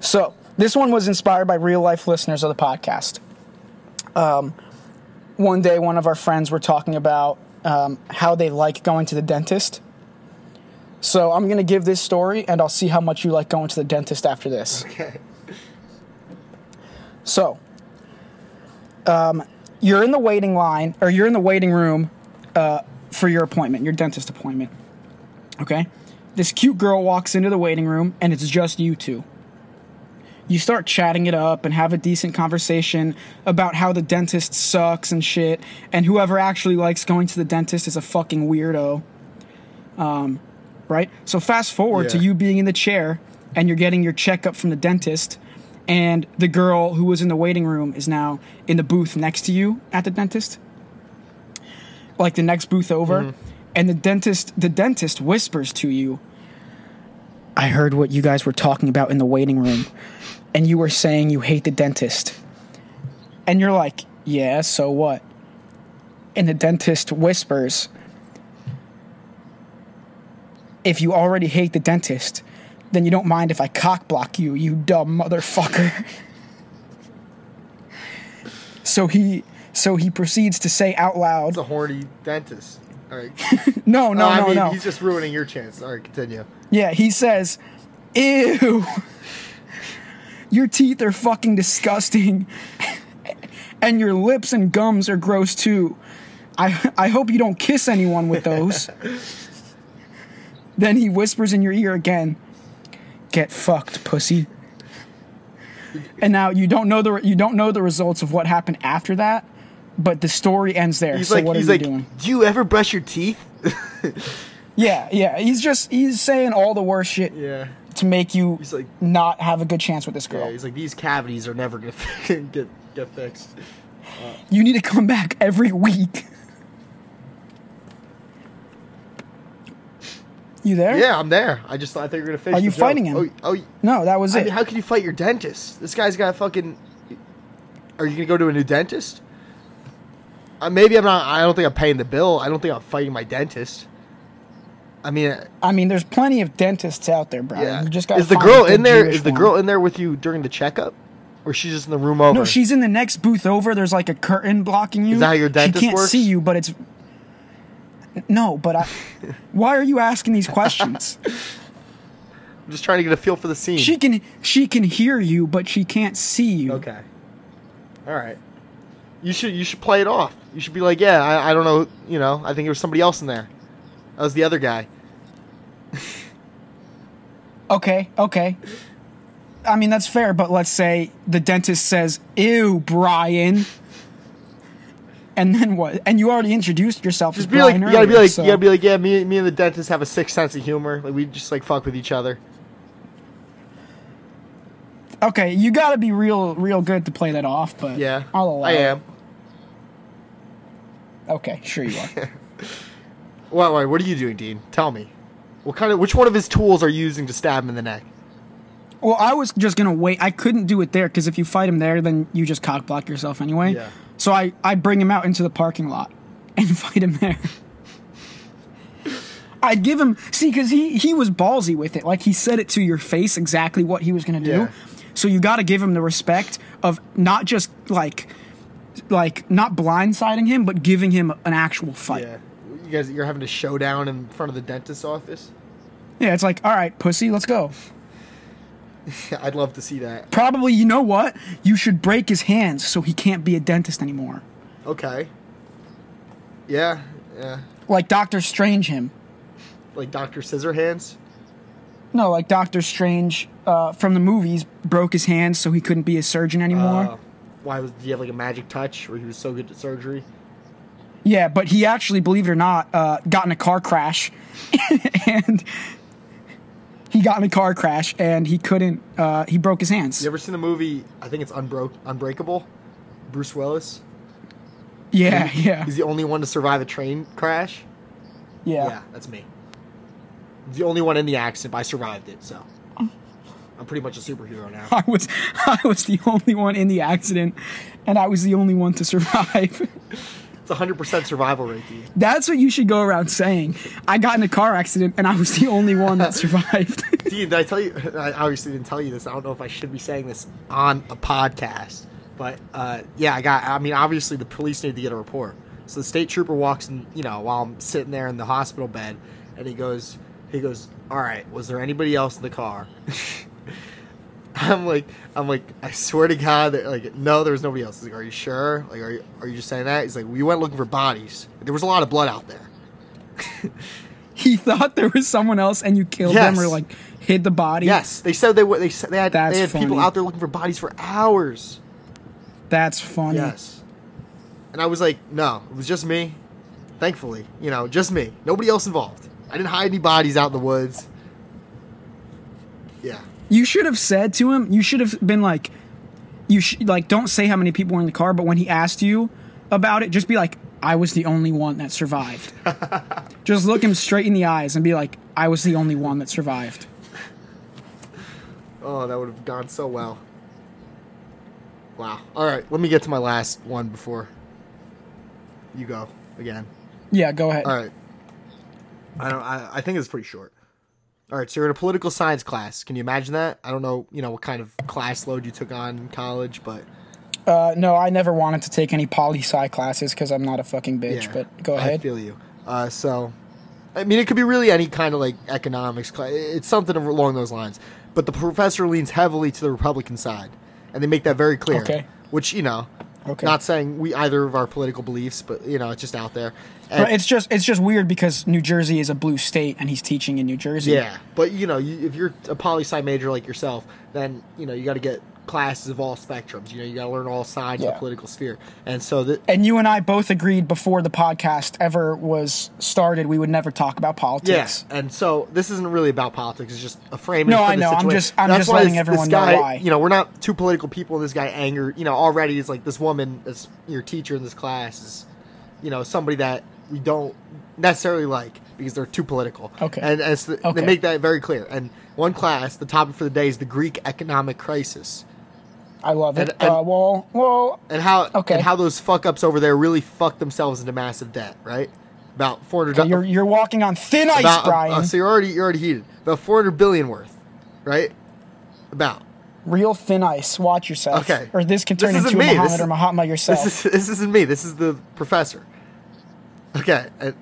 So this one was inspired by real life listeners of the podcast. Um, one day, one of our friends were talking about um, how they like going to the dentist. So I'm gonna give this story, and I'll see how much you like going to the dentist after this. Okay. So, um, you're in the waiting line, or you're in the waiting room uh, for your appointment, your dentist appointment. Okay? This cute girl walks into the waiting room, and it's just you two. You start chatting it up and have a decent conversation about how the dentist sucks and shit, and whoever actually likes going to the dentist is a fucking weirdo. Um, right? So, fast forward to you being in the chair, and you're getting your checkup from the dentist, and the girl who was in the waiting room is now in the booth next to you at the dentist? Like the next booth over? And the dentist the dentist whispers to you i heard what you guys were talking about in the waiting room and you were saying you hate the dentist and you're like yeah so what and the dentist whispers if you already hate the dentist then you don't mind if i cock block you you dumb motherfucker so he so he proceeds to say out loud It's a horny dentist. All right. no no oh, I no mean, no he's just ruining your chance. All right, continue. Yeah, he says, Ew. Your teeth are fucking disgusting. and your lips and gums are gross too. I, I hope you don't kiss anyone with those. then he whispers in your ear again, Get fucked, pussy. And now you don't know the you don't know the results of what happened after that, but the story ends there. He's so like, what he's are like, you doing? do you ever brush your teeth? Yeah, yeah. He's just he's saying all the worst shit Yeah. To make you He's like, not have a good chance with this girl. yeah, he's like, these cavities are never gonna get get fixed. You need to come back every week. You there? Yeah, I'm there. I just thought I thought you were gonna finish. Are you the joke. fighting him? Oh, oh No, that was I it. mean, how can you fight your dentist? This guy's got fucking. Are you gonna go to a new dentist? Uh, maybe I'm not. I don't think I'm paying the bill. I don't think I'm fighting my dentist. I mean, I mean, there's plenty of dentists out there, Brian. yeah. You just got is the girl in there? Is the girl in there with you during the checkup, or she's just in the room over? No, she's in the next booth over. There's like a curtain blocking you. Is that how your dentist She can't works? see you, but it's. No, but I. why are you asking these questions? I'm just trying to get a feel for the scene. she can she can hear you, but she can't see you. Okay. All right. You should you should play it off. You should be like, yeah, I, I don't know, you know, I think there was somebody else in there. That was the other guy. Okay, okay. I mean that's fair, but let's say the dentist says, "Ew, Brian," and then what? And you already introduced yourself as Just be like, Brian you gotta be like, so- you gotta be like, yeah, me, me and the dentist have a sick sense of humor. Like we just like fuck with each other. Okay, you gotta be real, real good to play that off, but Yeah, I'll allow I it. am. Okay, sure you are. What, what? What are you doing, Dean? Tell me. What kind of? Which one of his tools are you using to stab him in the neck? well, I was just gonna wait. I couldn't do it there because if you fight him there, then you just cock block yourself anyway. Yeah. So I I bring him out into the parking lot and fight him there. I'd give him see because he he was ballsy with it. Like he said it to your face exactly what he was gonna do. Yeah. So you got to give him the respect of not just like like not blindsiding him, but giving him an actual fight. Yeah. You guys, you're having a showdown in front of the dentist's office. Yeah, it's like, all right, pussy, let's go. I'd love to see that. Probably, you know what? You should break his hands so he can't be a dentist anymore. Okay. Yeah, yeah. Like Doctor Strange him. Like Doctor Scissorhands. No, like Doctor Strange uh, from the movies broke his hands so he couldn't be a surgeon anymore. Uh, why was? Do you have like a magic touch where he was so good at surgery? Yeah, but he actually, believe it or not, uh, got in a car crash, and he got in a car crash and he couldn't. Uh, he broke his hands. You ever seen the movie? I think it's Unbroke, Unbreakable. Bruce Willis. Yeah, yeah, He's the only one to survive a train crash. yeah. Yeah, that's me. He's the only one in the accident, but I survived it, so I'm pretty much a superhero now. I was I was the only one in the accident, and I was the only one to survive. It's 100% survival rate. That's what you should go around saying. I got in a car accident and I was the only one that survived. Dean, did I tell you? I obviously didn't tell you this. I don't know if I should be saying this on a podcast, but uh, yeah, I got. I mean, obviously the police need to get a report. So the state trooper walks in, you know, while I'm sitting there in the hospital bed, and he goes, he goes, "All right, was there anybody else in the car?" I'm like, I'm like, I swear to God, that like, no, there was nobody else. He's like, are you sure? Like, are you, are you just saying that? He's like, we went looking for bodies. There was a lot of blood out there. He thought there was someone else, and you killed Yes. them or like hid the body. Yes, they said they were. They said they had, That's they had people out there looking for bodies for hours. that's funny. Yes, and I was like, no, it was just me. Thankfully, you know, just me. Nobody else involved. I didn't hide any bodies out in the woods. Yeah. You should have said to him. You should have been like, you sh- like don't say how many people were in the car, but when he asked you about it, just be like, I was the only one that survived. just look him straight in the eyes and be like, I was the only one that survived. Oh, that would have gone so well. Wow. All right, let me get to my last one before you go again. Yeah, go ahead. All right. I don't. I, I think it's pretty short. All right, so you're in a political science class. Can you imagine that? I don't know, you know, what kind of class load you took on in college, but Uh, no, I never wanted to take any poli sci classes because I'm not a fucking bitch. yeah, But go ahead. I feel you. Uh, so, I mean, it could be really any kind of like economics class. It's something along those lines. But the professor leans heavily to the Republican side, and they make that very clear. Okay. Which you know, Okay. not saying we either of our political beliefs, but you know, it's just out there. And- But it's just it's just weird because New Jersey is a blue state and he's teaching in New Jersey. Yeah, but you know, you, if you're a poli sci major like yourself, then you know you got to get classes of all spectrums. You know, you got to learn all sides of the political sphere, and so that And you and I both agreed before the podcast ever was started, we would never talk about politics. yeah, and so this isn't really about politics. It's just a framing. No, for I the know. I'm just- I'm just why letting this, everyone this know why. You know, we're not two political people. and This guy angered, You know, already is like this woman, is your teacher in this class is, you know, somebody that we don't necessarily like because they're too political. Okay. and as the, Okay. they make that very clear. And one class, the topic for the day is the Greek economic crisis. I love it. And- and- uh, well, well, and how Okay. and how those fuck ups over there really fuck themselves into massive debt, right? About four hundred. you're you're walking on thin ice, about, Brian. uh, so you're already you're already heated. About four hundred billion worth, right? About Real thin ice. Watch yourself. Okay. Or this can This turn isn't into me. Muhammad This or Mahatma yourself. this is this isn't me. This is the professor. Okay, and,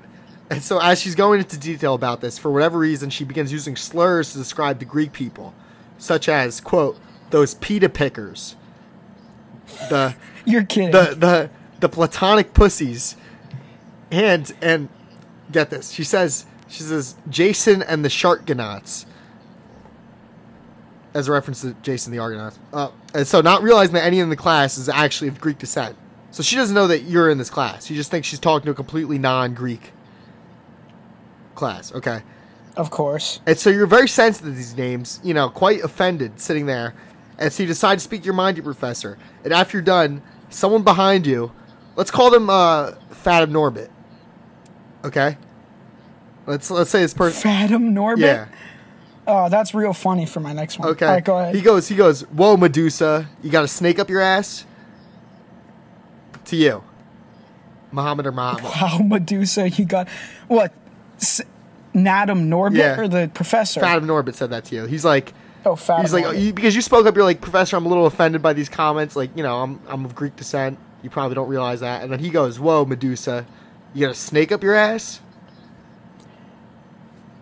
and so as she's going into detail about this, for whatever reason, she begins using slurs to describe the Greek people, such as quote those pita pickers, the you're kidding. the the the platonic pussies. And and get this she says she says jason and the sharkgonauts as a reference to jason the argonauts uh, and so not realizing that any in the class is actually of greek descent. So she doesn't know that you're in this class. She just thinks she's talking to a completely non-greek class okay? Of course. and so you're very sensitive to these names, you know, quite offended sitting there. And so you decide to speak your mind to your professor. And after you're done, someone behind you, let's call them uh, Fathom Norbit. Okay? Let's let's say this person. Fathom Norbit. Yeah. Oh, that's real funny for my next one. Okay. All right, go ahead. He goes. He goes. Whoa, Medusa! You got a snake up your ass. To you, Muhammad or Muhammad. Wow, Medusa, you got what? S- Nadam Norbit Yeah. or the professor? Fathom Norbit said that to you. He's like, oh, Fathom. He's like, oh, you, because you spoke up, you're like, Professor, I'm a little offended by these comments. Like, you know, I'm I'm of Greek descent. You probably don't realize that. And then he goes, "Whoa, Medusa, you got a snake up your ass?"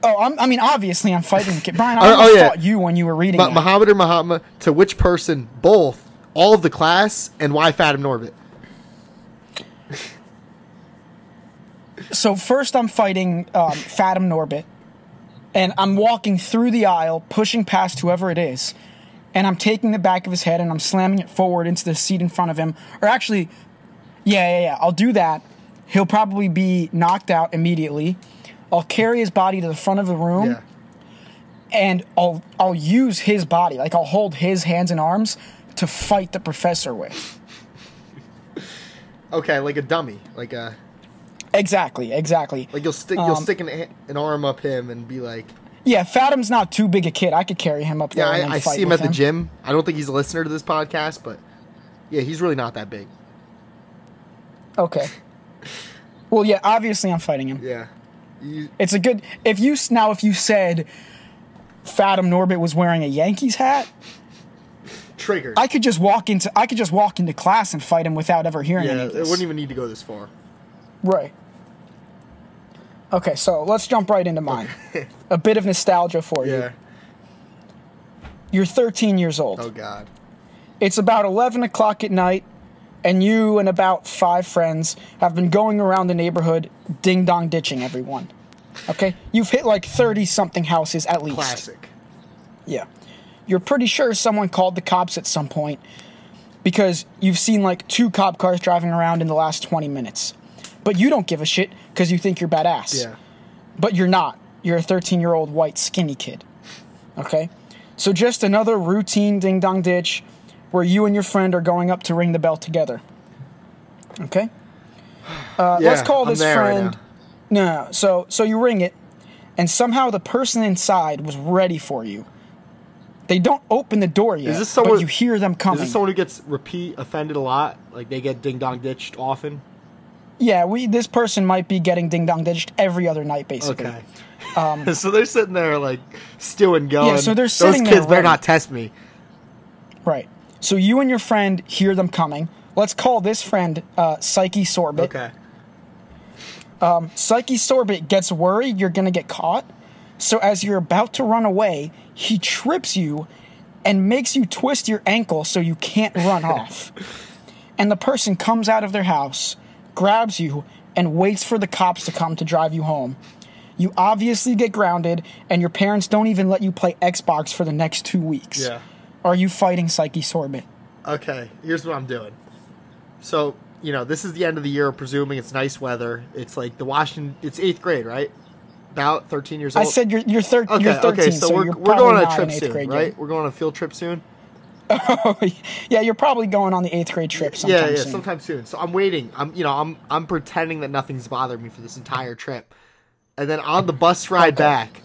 oh, I'm, I mean, obviously, I'm fighting the kid. Brian, I Oh, oh, yeah. fought you when you were reading Ma- Muhammad or Muhammad? To which person? Both. All of the class, and why Fathom Norbit? so first, I'm fighting um, Fathom Norbit, and I'm walking through the aisle, pushing past whoever it is, and I'm taking the back of his head and I'm slamming it forward into the seat in front of him. Or actually, yeah, yeah, yeah. I'll do that. He'll probably be knocked out immediately. I'll carry his body to the front of the room. Yeah. and I'll I'll use his body, like I'll hold his hands and arms to fight the professor with. Okay, like a dummy, like a Exactly, exactly. like you'll stick you'll Um, stick an, an arm up him and be like, Yeah, Fathom's not too big a kid. I could carry him up there. yeah, I, I see him at the gym. I don't think he's a listener to this podcast, but yeah, he's really not that big. Okay. Well, yeah, obviously I'm fighting him. Yeah. You, It's a good. If you now, if you said Fathom Norbit was wearing a Yankees hat, triggered. I could just walk into I could just walk into class and fight him without ever hearing yeah, it wouldn't even need to go this far. Right. Okay, so let's jump right into mine. a bit of nostalgia for you. Yeah. You're 13 years old. Oh God. It's about 11 o'clock at night, and you and about five friends have been going around the neighborhood ding dong ditching everyone. Okay? You've hit like 30 something houses at least. Classic. Yeah. You're pretty sure someone called the cops at some point because you've seen like two cop cars driving around in the last 20 minutes. But you don't give a shit because you think you're badass. Yeah. But you're not. You're a 13 year old white skinny kid. Okay? So just another routine ding dong ditch where you and your friend are going up to ring the bell together. Okay? Uh, Yeah, let's call this there right friend. no, no. So, so you ring it, and somehow the person inside was ready for you. They don't open the door yet, this someone- but you hear them coming. Is this someone who gets repeat offended a lot? Like they get ding dong ditched often? Yeah, we. This person might be getting ding dong ditched every other night, basically. Okay. so they're sitting there like stewing, going. Um, Yeah, so they're Those sitting kids there better not test me. Right. So you and your friend hear them coming. Let's call this friend uh, Psyche Sorbet. Okay. Psyche Sorbet gets worried you're going to get caught. So as you're about to run away, he trips you and makes you twist your ankle so you can't run off. And the person comes out of their house, grabs you, and waits for the cops to come to drive you home. You obviously get grounded, and your parents don't even let you play Xbox for the next two weeks. Yeah. Are you fighting Psyche Sorbet? Okay. Here's what I'm doing. So you know, this is the end of the year. Presuming it's nice weather. It's like the Washington. It's eighth grade, right? About 13 years old. I said you're you're, thir- Okay. you're 13, okay. So, so we're we're going on a trip soon, right? We're going on a field trip soon. yeah, you're probably going on the eighth grade trip sometime yeah, yeah, soon. sometime soon. So I'm waiting. I'm, you know, I'm, I'm pretending that nothing's bothering me for this entire trip, and then on the bus ride Okay. back,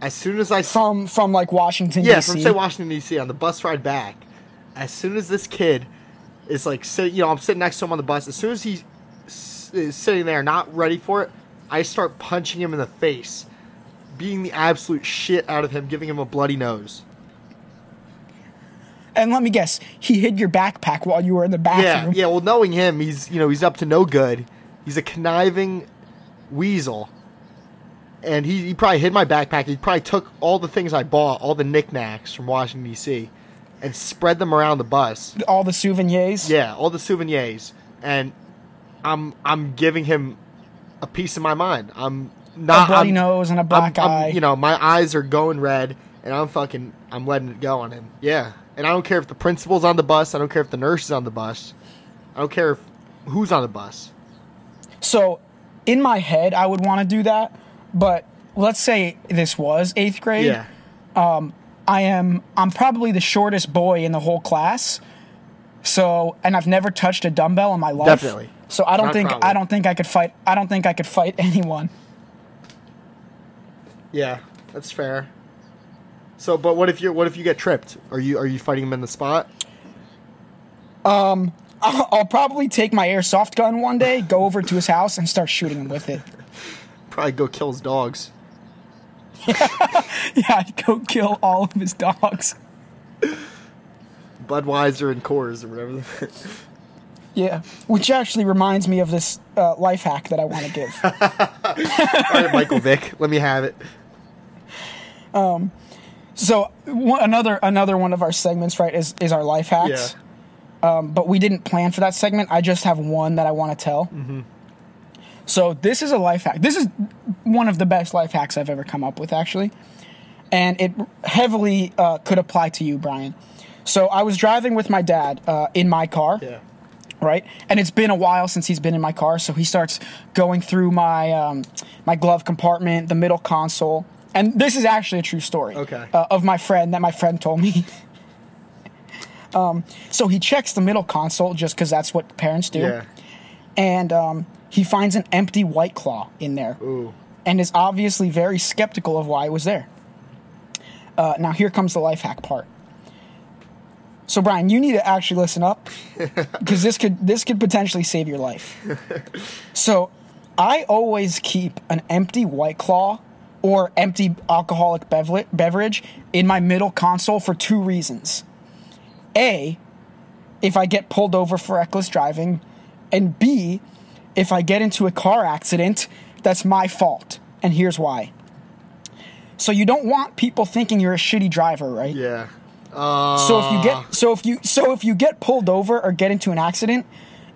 as soon as I From from like Washington yeah, D.C. from say Washington D.C. on the bus ride back, as soon as this kid is like sitting, you know, I'm sitting next to him on the bus. As soon as he s- is sitting there, not ready for it, I start punching him in the face, beating the absolute shit out of him, giving him a bloody nose. And let me guess, he hid your backpack while you were in the bathroom. yeah. yeah. Well, knowing him, he's you know he's up to no good. He's a conniving weasel, and he, he probably hid my backpack. He probably took all the things I bought, all the knickknacks from Washington D.C., and spread them around the bus. All the souvenirs. Yeah, all the souvenirs, and I'm I'm giving him a piece of my mind. I'm not bloody I'm- nose and a black I'm- I'm- eye. You know, my eyes are going red, and I'm fucking I'm letting it go on him. Yeah, and I don't care if the principal's on the bus. I don't care if the nurse is on the bus. I don't care if who's on the bus. So, in my head, I would want to do that, but let's say this was eighth grade. Yeah, Um, I am. I'm probably the shortest boy in the whole class. So, and I've never touched a dumbbell in my life. Definitely. So I don't Not think probably. I don't think I could fight. I don't think I could fight anyone. yeah, that's fair. So, but what if you what if you get tripped? Are you are you fighting him in the spot? I'll, I'll probably take my airsoft gun one day, go over to his house, and start shooting him with it. Probably go kill his dogs. Yeah, I'd go kill all of his dogs. Budweiser and Coors or whatever. Yeah, which actually reminds me of this uh, life hack that I want to give. All right, Michael Vick, let me have it. So one, another another one of our segments, right, is is our life hacks. Um, but we didn't plan for that segment. I just have one that I want to tell. So this is a life hack. This is one of the best life hacks I've ever come up with, actually, and it heavily uh, could apply to you, Brian. So I was driving with my dad uh, in my car. Yeah. right? And it's been a while since he's been in my car, so he starts going through my um, my glove compartment, the middle console, and this is actually a true story. Okay. Uh, of my friend that my friend told me. um, so he checks the middle console just because that's what parents do, Yeah. and um, he finds an empty white claw in there, Ooh. and is obviously very skeptical of why it was there. Uh, now here comes the life hack part. So Brian, you need to actually listen up because this could this could potentially save your life. so, I always keep an empty White Claw or empty alcoholic beverage in my middle console for two reasons. A, if I get pulled over for reckless driving, and B, if I get into a car accident, that's my fault. And here's why. So you don't want people thinking you're a shitty driver, right? Yeah. Uh, So if you get so if you so if you get pulled over or get into an accident,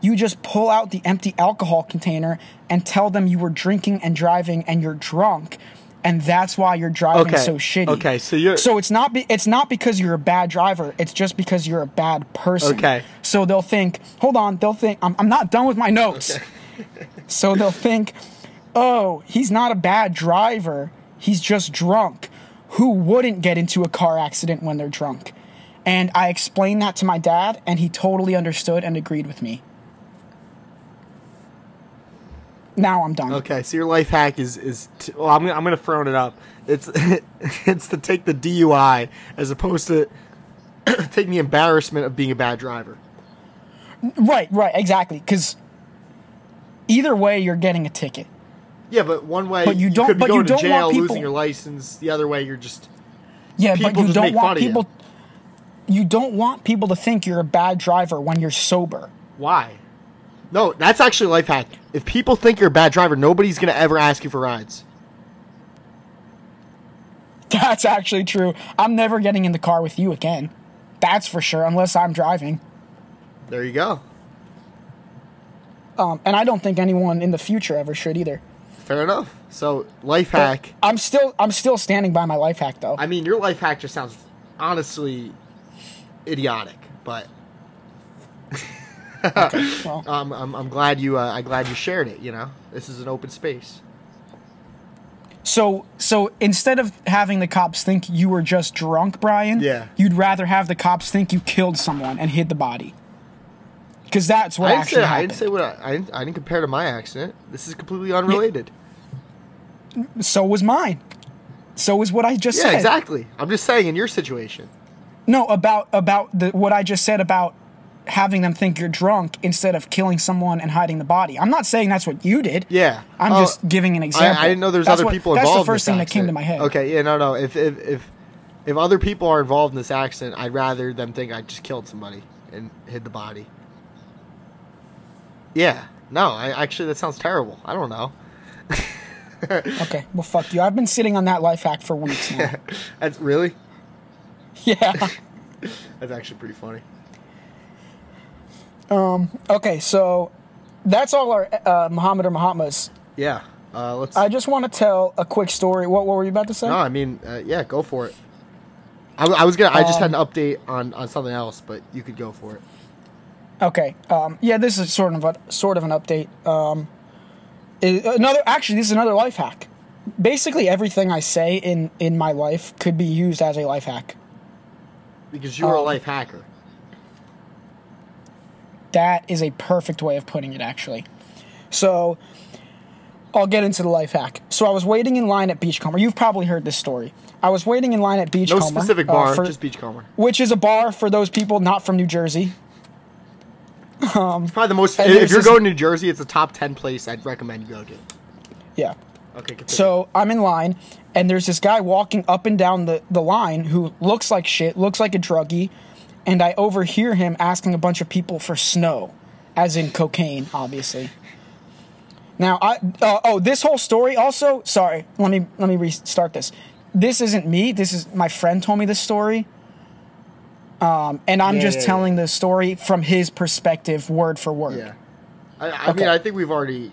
you just pull out the empty alcohol container and tell them you were drinking and driving and you're drunk. And that's why you're driving Okay, so shitty. okay, so you're- so it's not be, it's not because you're a bad driver. It's just because you're a bad person. Okay. So they'll think, hold on, they'll think I'm, I'm not done with my notes. so they'll think, oh, he's not a bad driver. He's just drunk. Who wouldn't get into a car accident when they're drunk? And I explained that to my dad, and he totally understood and agreed with me. Now I'm done. Okay, so your life hack is is to, well, I'm I'm gonna throw it up. It's it's to take the DUI as opposed to taking the embarrassment of being a bad driver. Right, right, exactly. Because either way, you're getting a ticket. Yeah, but one way But you you don't- could be but you going to don't jail, want people- losing your license. The other way, you're just Yeah, but you don't make want of you. people. You don't want people to think you're a bad driver when you're sober. why. No, that's actually a life hack. If people think you're a bad driver, nobody's gonna ever ask you for rides. That's actually true. I'm never getting in the car with you again. That's for sure, unless I'm driving. There you go. Um, and I don't think anyone in the future ever should either. Fair enough. So life hack. I'm still I'm still standing by my life hack though. I mean, your life hack just sounds honestly idiotic, but well, um, I'm, I'm glad you uh, I'm glad you shared it. You know, this is an open space. so so instead of having the cops think you were just drunk, Brian, Yeah. you'd rather have the cops think you killed someone and hid the body. Because that's what I didn't actually say I didn't say what I, I didn't I didn't compare to my accident. This is completely unrelated. so was mine. So was what I just Yeah, said. exactly. I'm just saying in your situation. No, about about the what I just said about having them think you're drunk instead of killing someone and hiding the body. I'm not saying that's what you did. Yeah, I'm Oh, just giving an example. I didn't know there was That's other what- people that's the first thing this that came to my head. Okay, yeah, no, no. If if if if other people are involved in this accident, I'd rather them think I just killed somebody and hid the body. Yeah, no, I actually that sounds terrible. I don't know. Okay, well, fuck you. I've been sitting on that life hack for weeks now. That's really yeah. that's actually pretty funny. Okay, so that's all our uh, Muhammad or Mahatmas. Yeah, uh, let's. I just want to tell a quick story. What, what were you about to say? no, I mean, uh, yeah, go for it. I was gonna. I just had an Um, update on on something else, but you could go for it. Okay. Um, yeah, this is sort of a, sort of an update. Um, another actually, this is another life hack. Basically, everything I say in in my life could be used as a life hack. Because you're a Um, life hacker. That is a perfect way of putting it, actually. So, I'll get into the life hack. So, I was waiting in line at Beachcomber. You've probably heard this story. I was waiting in line at Beachcomber. No specific uh, bar, for- just Beachcomber. which is a bar for those people not from New Jersey. It's probably the most. If you're going to New Jersey, it's a top ten place I'd recommend you go to. Yeah. Okay. Continue. So I'm in line, and there's this guy walking up and down the, the line who looks like shit, looks like a druggie, and I overhear him asking a bunch of people for snow, as in cocaine, obviously. Now, I uh, oh, this whole story also. Sorry, let me let me restart this. This isn't me. This is my friend told me this story. Um, and I'm Yeah, just yeah, yeah. telling the story from his perspective, word for word. yeah, I, I Okay. mean, I think we've already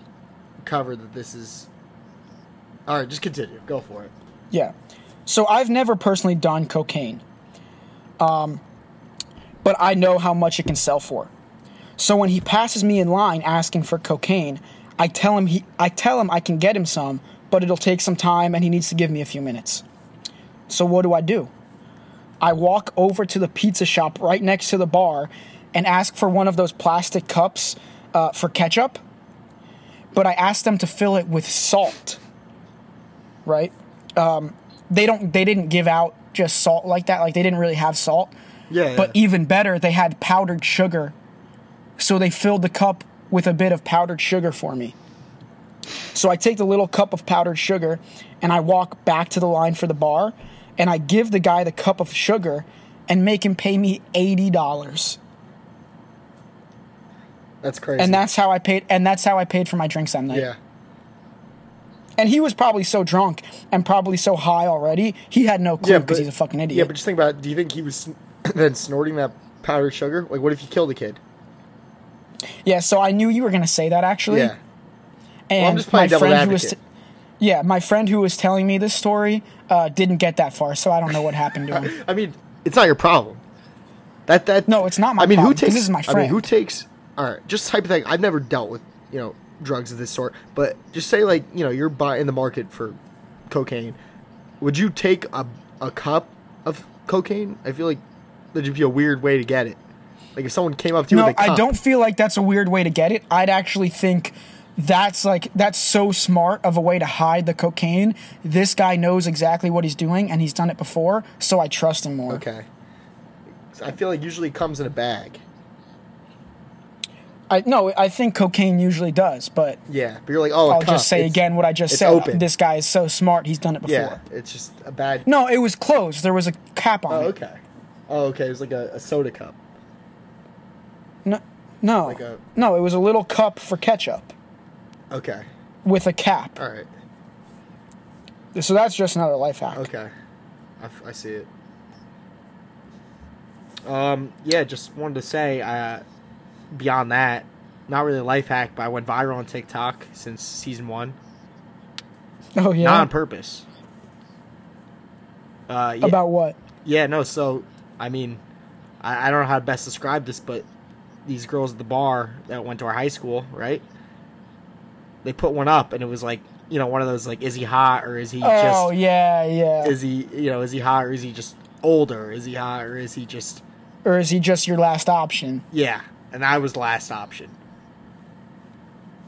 covered that. This is. All right, just continue. Go for it. Yeah. So I've never personally done cocaine. Um, but I know how much it can sell for. So when he passes me in line asking for cocaine, I tell him he I tell him I can get him some, but it'll take some time and he needs to give me a few minutes. So what do I do? I walk over to the pizza shop right next to the bar and ask for one of those plastic cups uh, for ketchup. But I ask them to fill it with salt. Right? Um, they don't. They didn't give out just salt like that. Like they didn't really have salt. Yeah. But even better, they had powdered sugar. So they filled the cup with a bit of powdered sugar for me. So I take the little cup of powdered sugar and I walk back to the line for the bar and I give the guy the cup of sugar and make him pay me $80. that's crazy. And that's how I paid and that's how I paid for my drinks that night. yeah. And he was probably so drunk and probably so high already, he had no clue because he's a fucking idiot. Yeah, but just think about. it. Do you think he was then snorting that powdered sugar? Like, what if you killed a kid? Yeah, so I knew you were going to say that actually. Yeah. And I'm just playing my friend who was advocate. yeah, my friend who was telling me this story uh, didn't get that far, so I don't know what happened to him. I mean, it's not your problem. That that No, it's not my I mean, problem, who takes? this is my friend. I mean, who takes? All right, just hypothetically, I've never dealt with you know drugs of this sort, but just say like you know you're buying in the market for cocaine. Would you take a a cup of cocaine? I feel like that'd be a weird way to get it. Like if someone came up to you No, with a cup. I don't feel like that's a weird way to get it. I'd actually think that's like that's so smart of a way to hide the cocaine. This guy knows exactly what he's doing and he's done it before, so I trust him more. Okay. I feel like usually comes in a bag. I no, I think cocaine usually does, but Yeah, but you're like, oh, I'll just say It's- again what I just said. open. This guy is so smart; he's done it before. Yeah, it's just a bad. No, it was closed. There was a cap on Oh, it. okay. Oh, okay. It was like a, a soda cup. No, no, Like a- no. It was a little cup for ketchup Okay. with a cap. All right. So that's just another life hack. Okay. I, f- I see it. Um. Yeah. Just wanted to say. Uh, beyond that, not really a life hack, but I went viral on TikTok since season one. Oh yeah. Not on purpose. Uh. Yeah, About what? Yeah. No. So, I mean, I, I don't know how to best describe this, but these girls at the bar that went to our high school, right? They put one up, and it was like, you know, one of those like, is he hot or is he oh, just? Oh yeah, yeah. is he you know is he hot or is he just older is he hot or is he just or is he just your last option? yeah and i was last option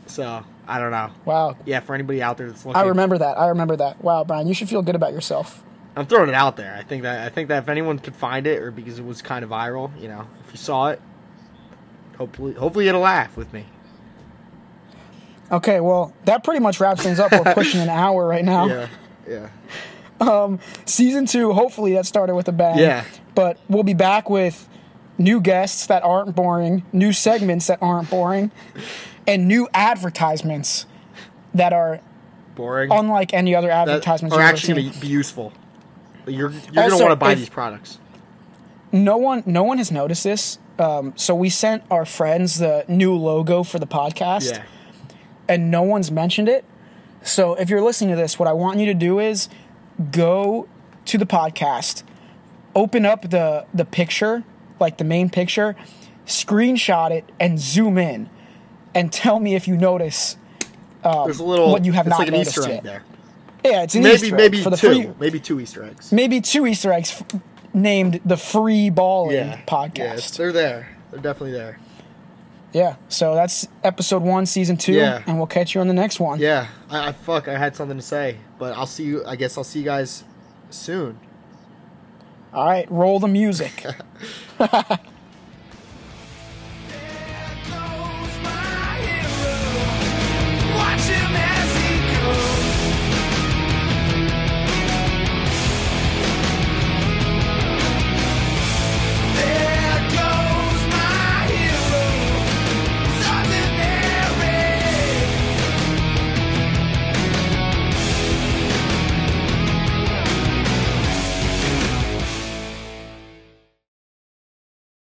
so i don't know Wow. yeah for anybody out there that's looking I remember that. I remember that. Wow, Brian, you should feel good about yourself. I'm throwing it out there i think that i think that if anyone could find it or because it was kind of viral you know if you saw it hopefully hopefully it'll laugh with me Okay, well, that pretty much wraps things up. We're pushing an hour right now. yeah yeah Um, Season two, hopefully that started with a bang. Yeah. But we'll be back with new guests that aren't boring, new segments that aren't boring, and new advertisements that are boring unlike any other advertisements that are actually going to be useful you're, you're going to want to buy these products no one no one has noticed this. Um, so we sent our friends the new logo for the podcast. yeah and no one's mentioned it. So if you're listening to this, what I want you to do is go to the podcast, open up the the picture, like the main picture, screenshot it and zoom in and tell me if you notice there's a little what you have it's not like an noticed easter egg yet. there Yeah, it's maybe Easter maybe for the two free maybe two easter eggs maybe two Easter eggs f- named the free balling yeah podcast. Yeah, they're there. They're definitely there. Yeah, so that's episode one, season two, Yeah. and we'll catch you on the next one. Yeah, I, I fuck. I had something to say, but I'll see you. I guess I'll see you guys soon. All right, roll the music.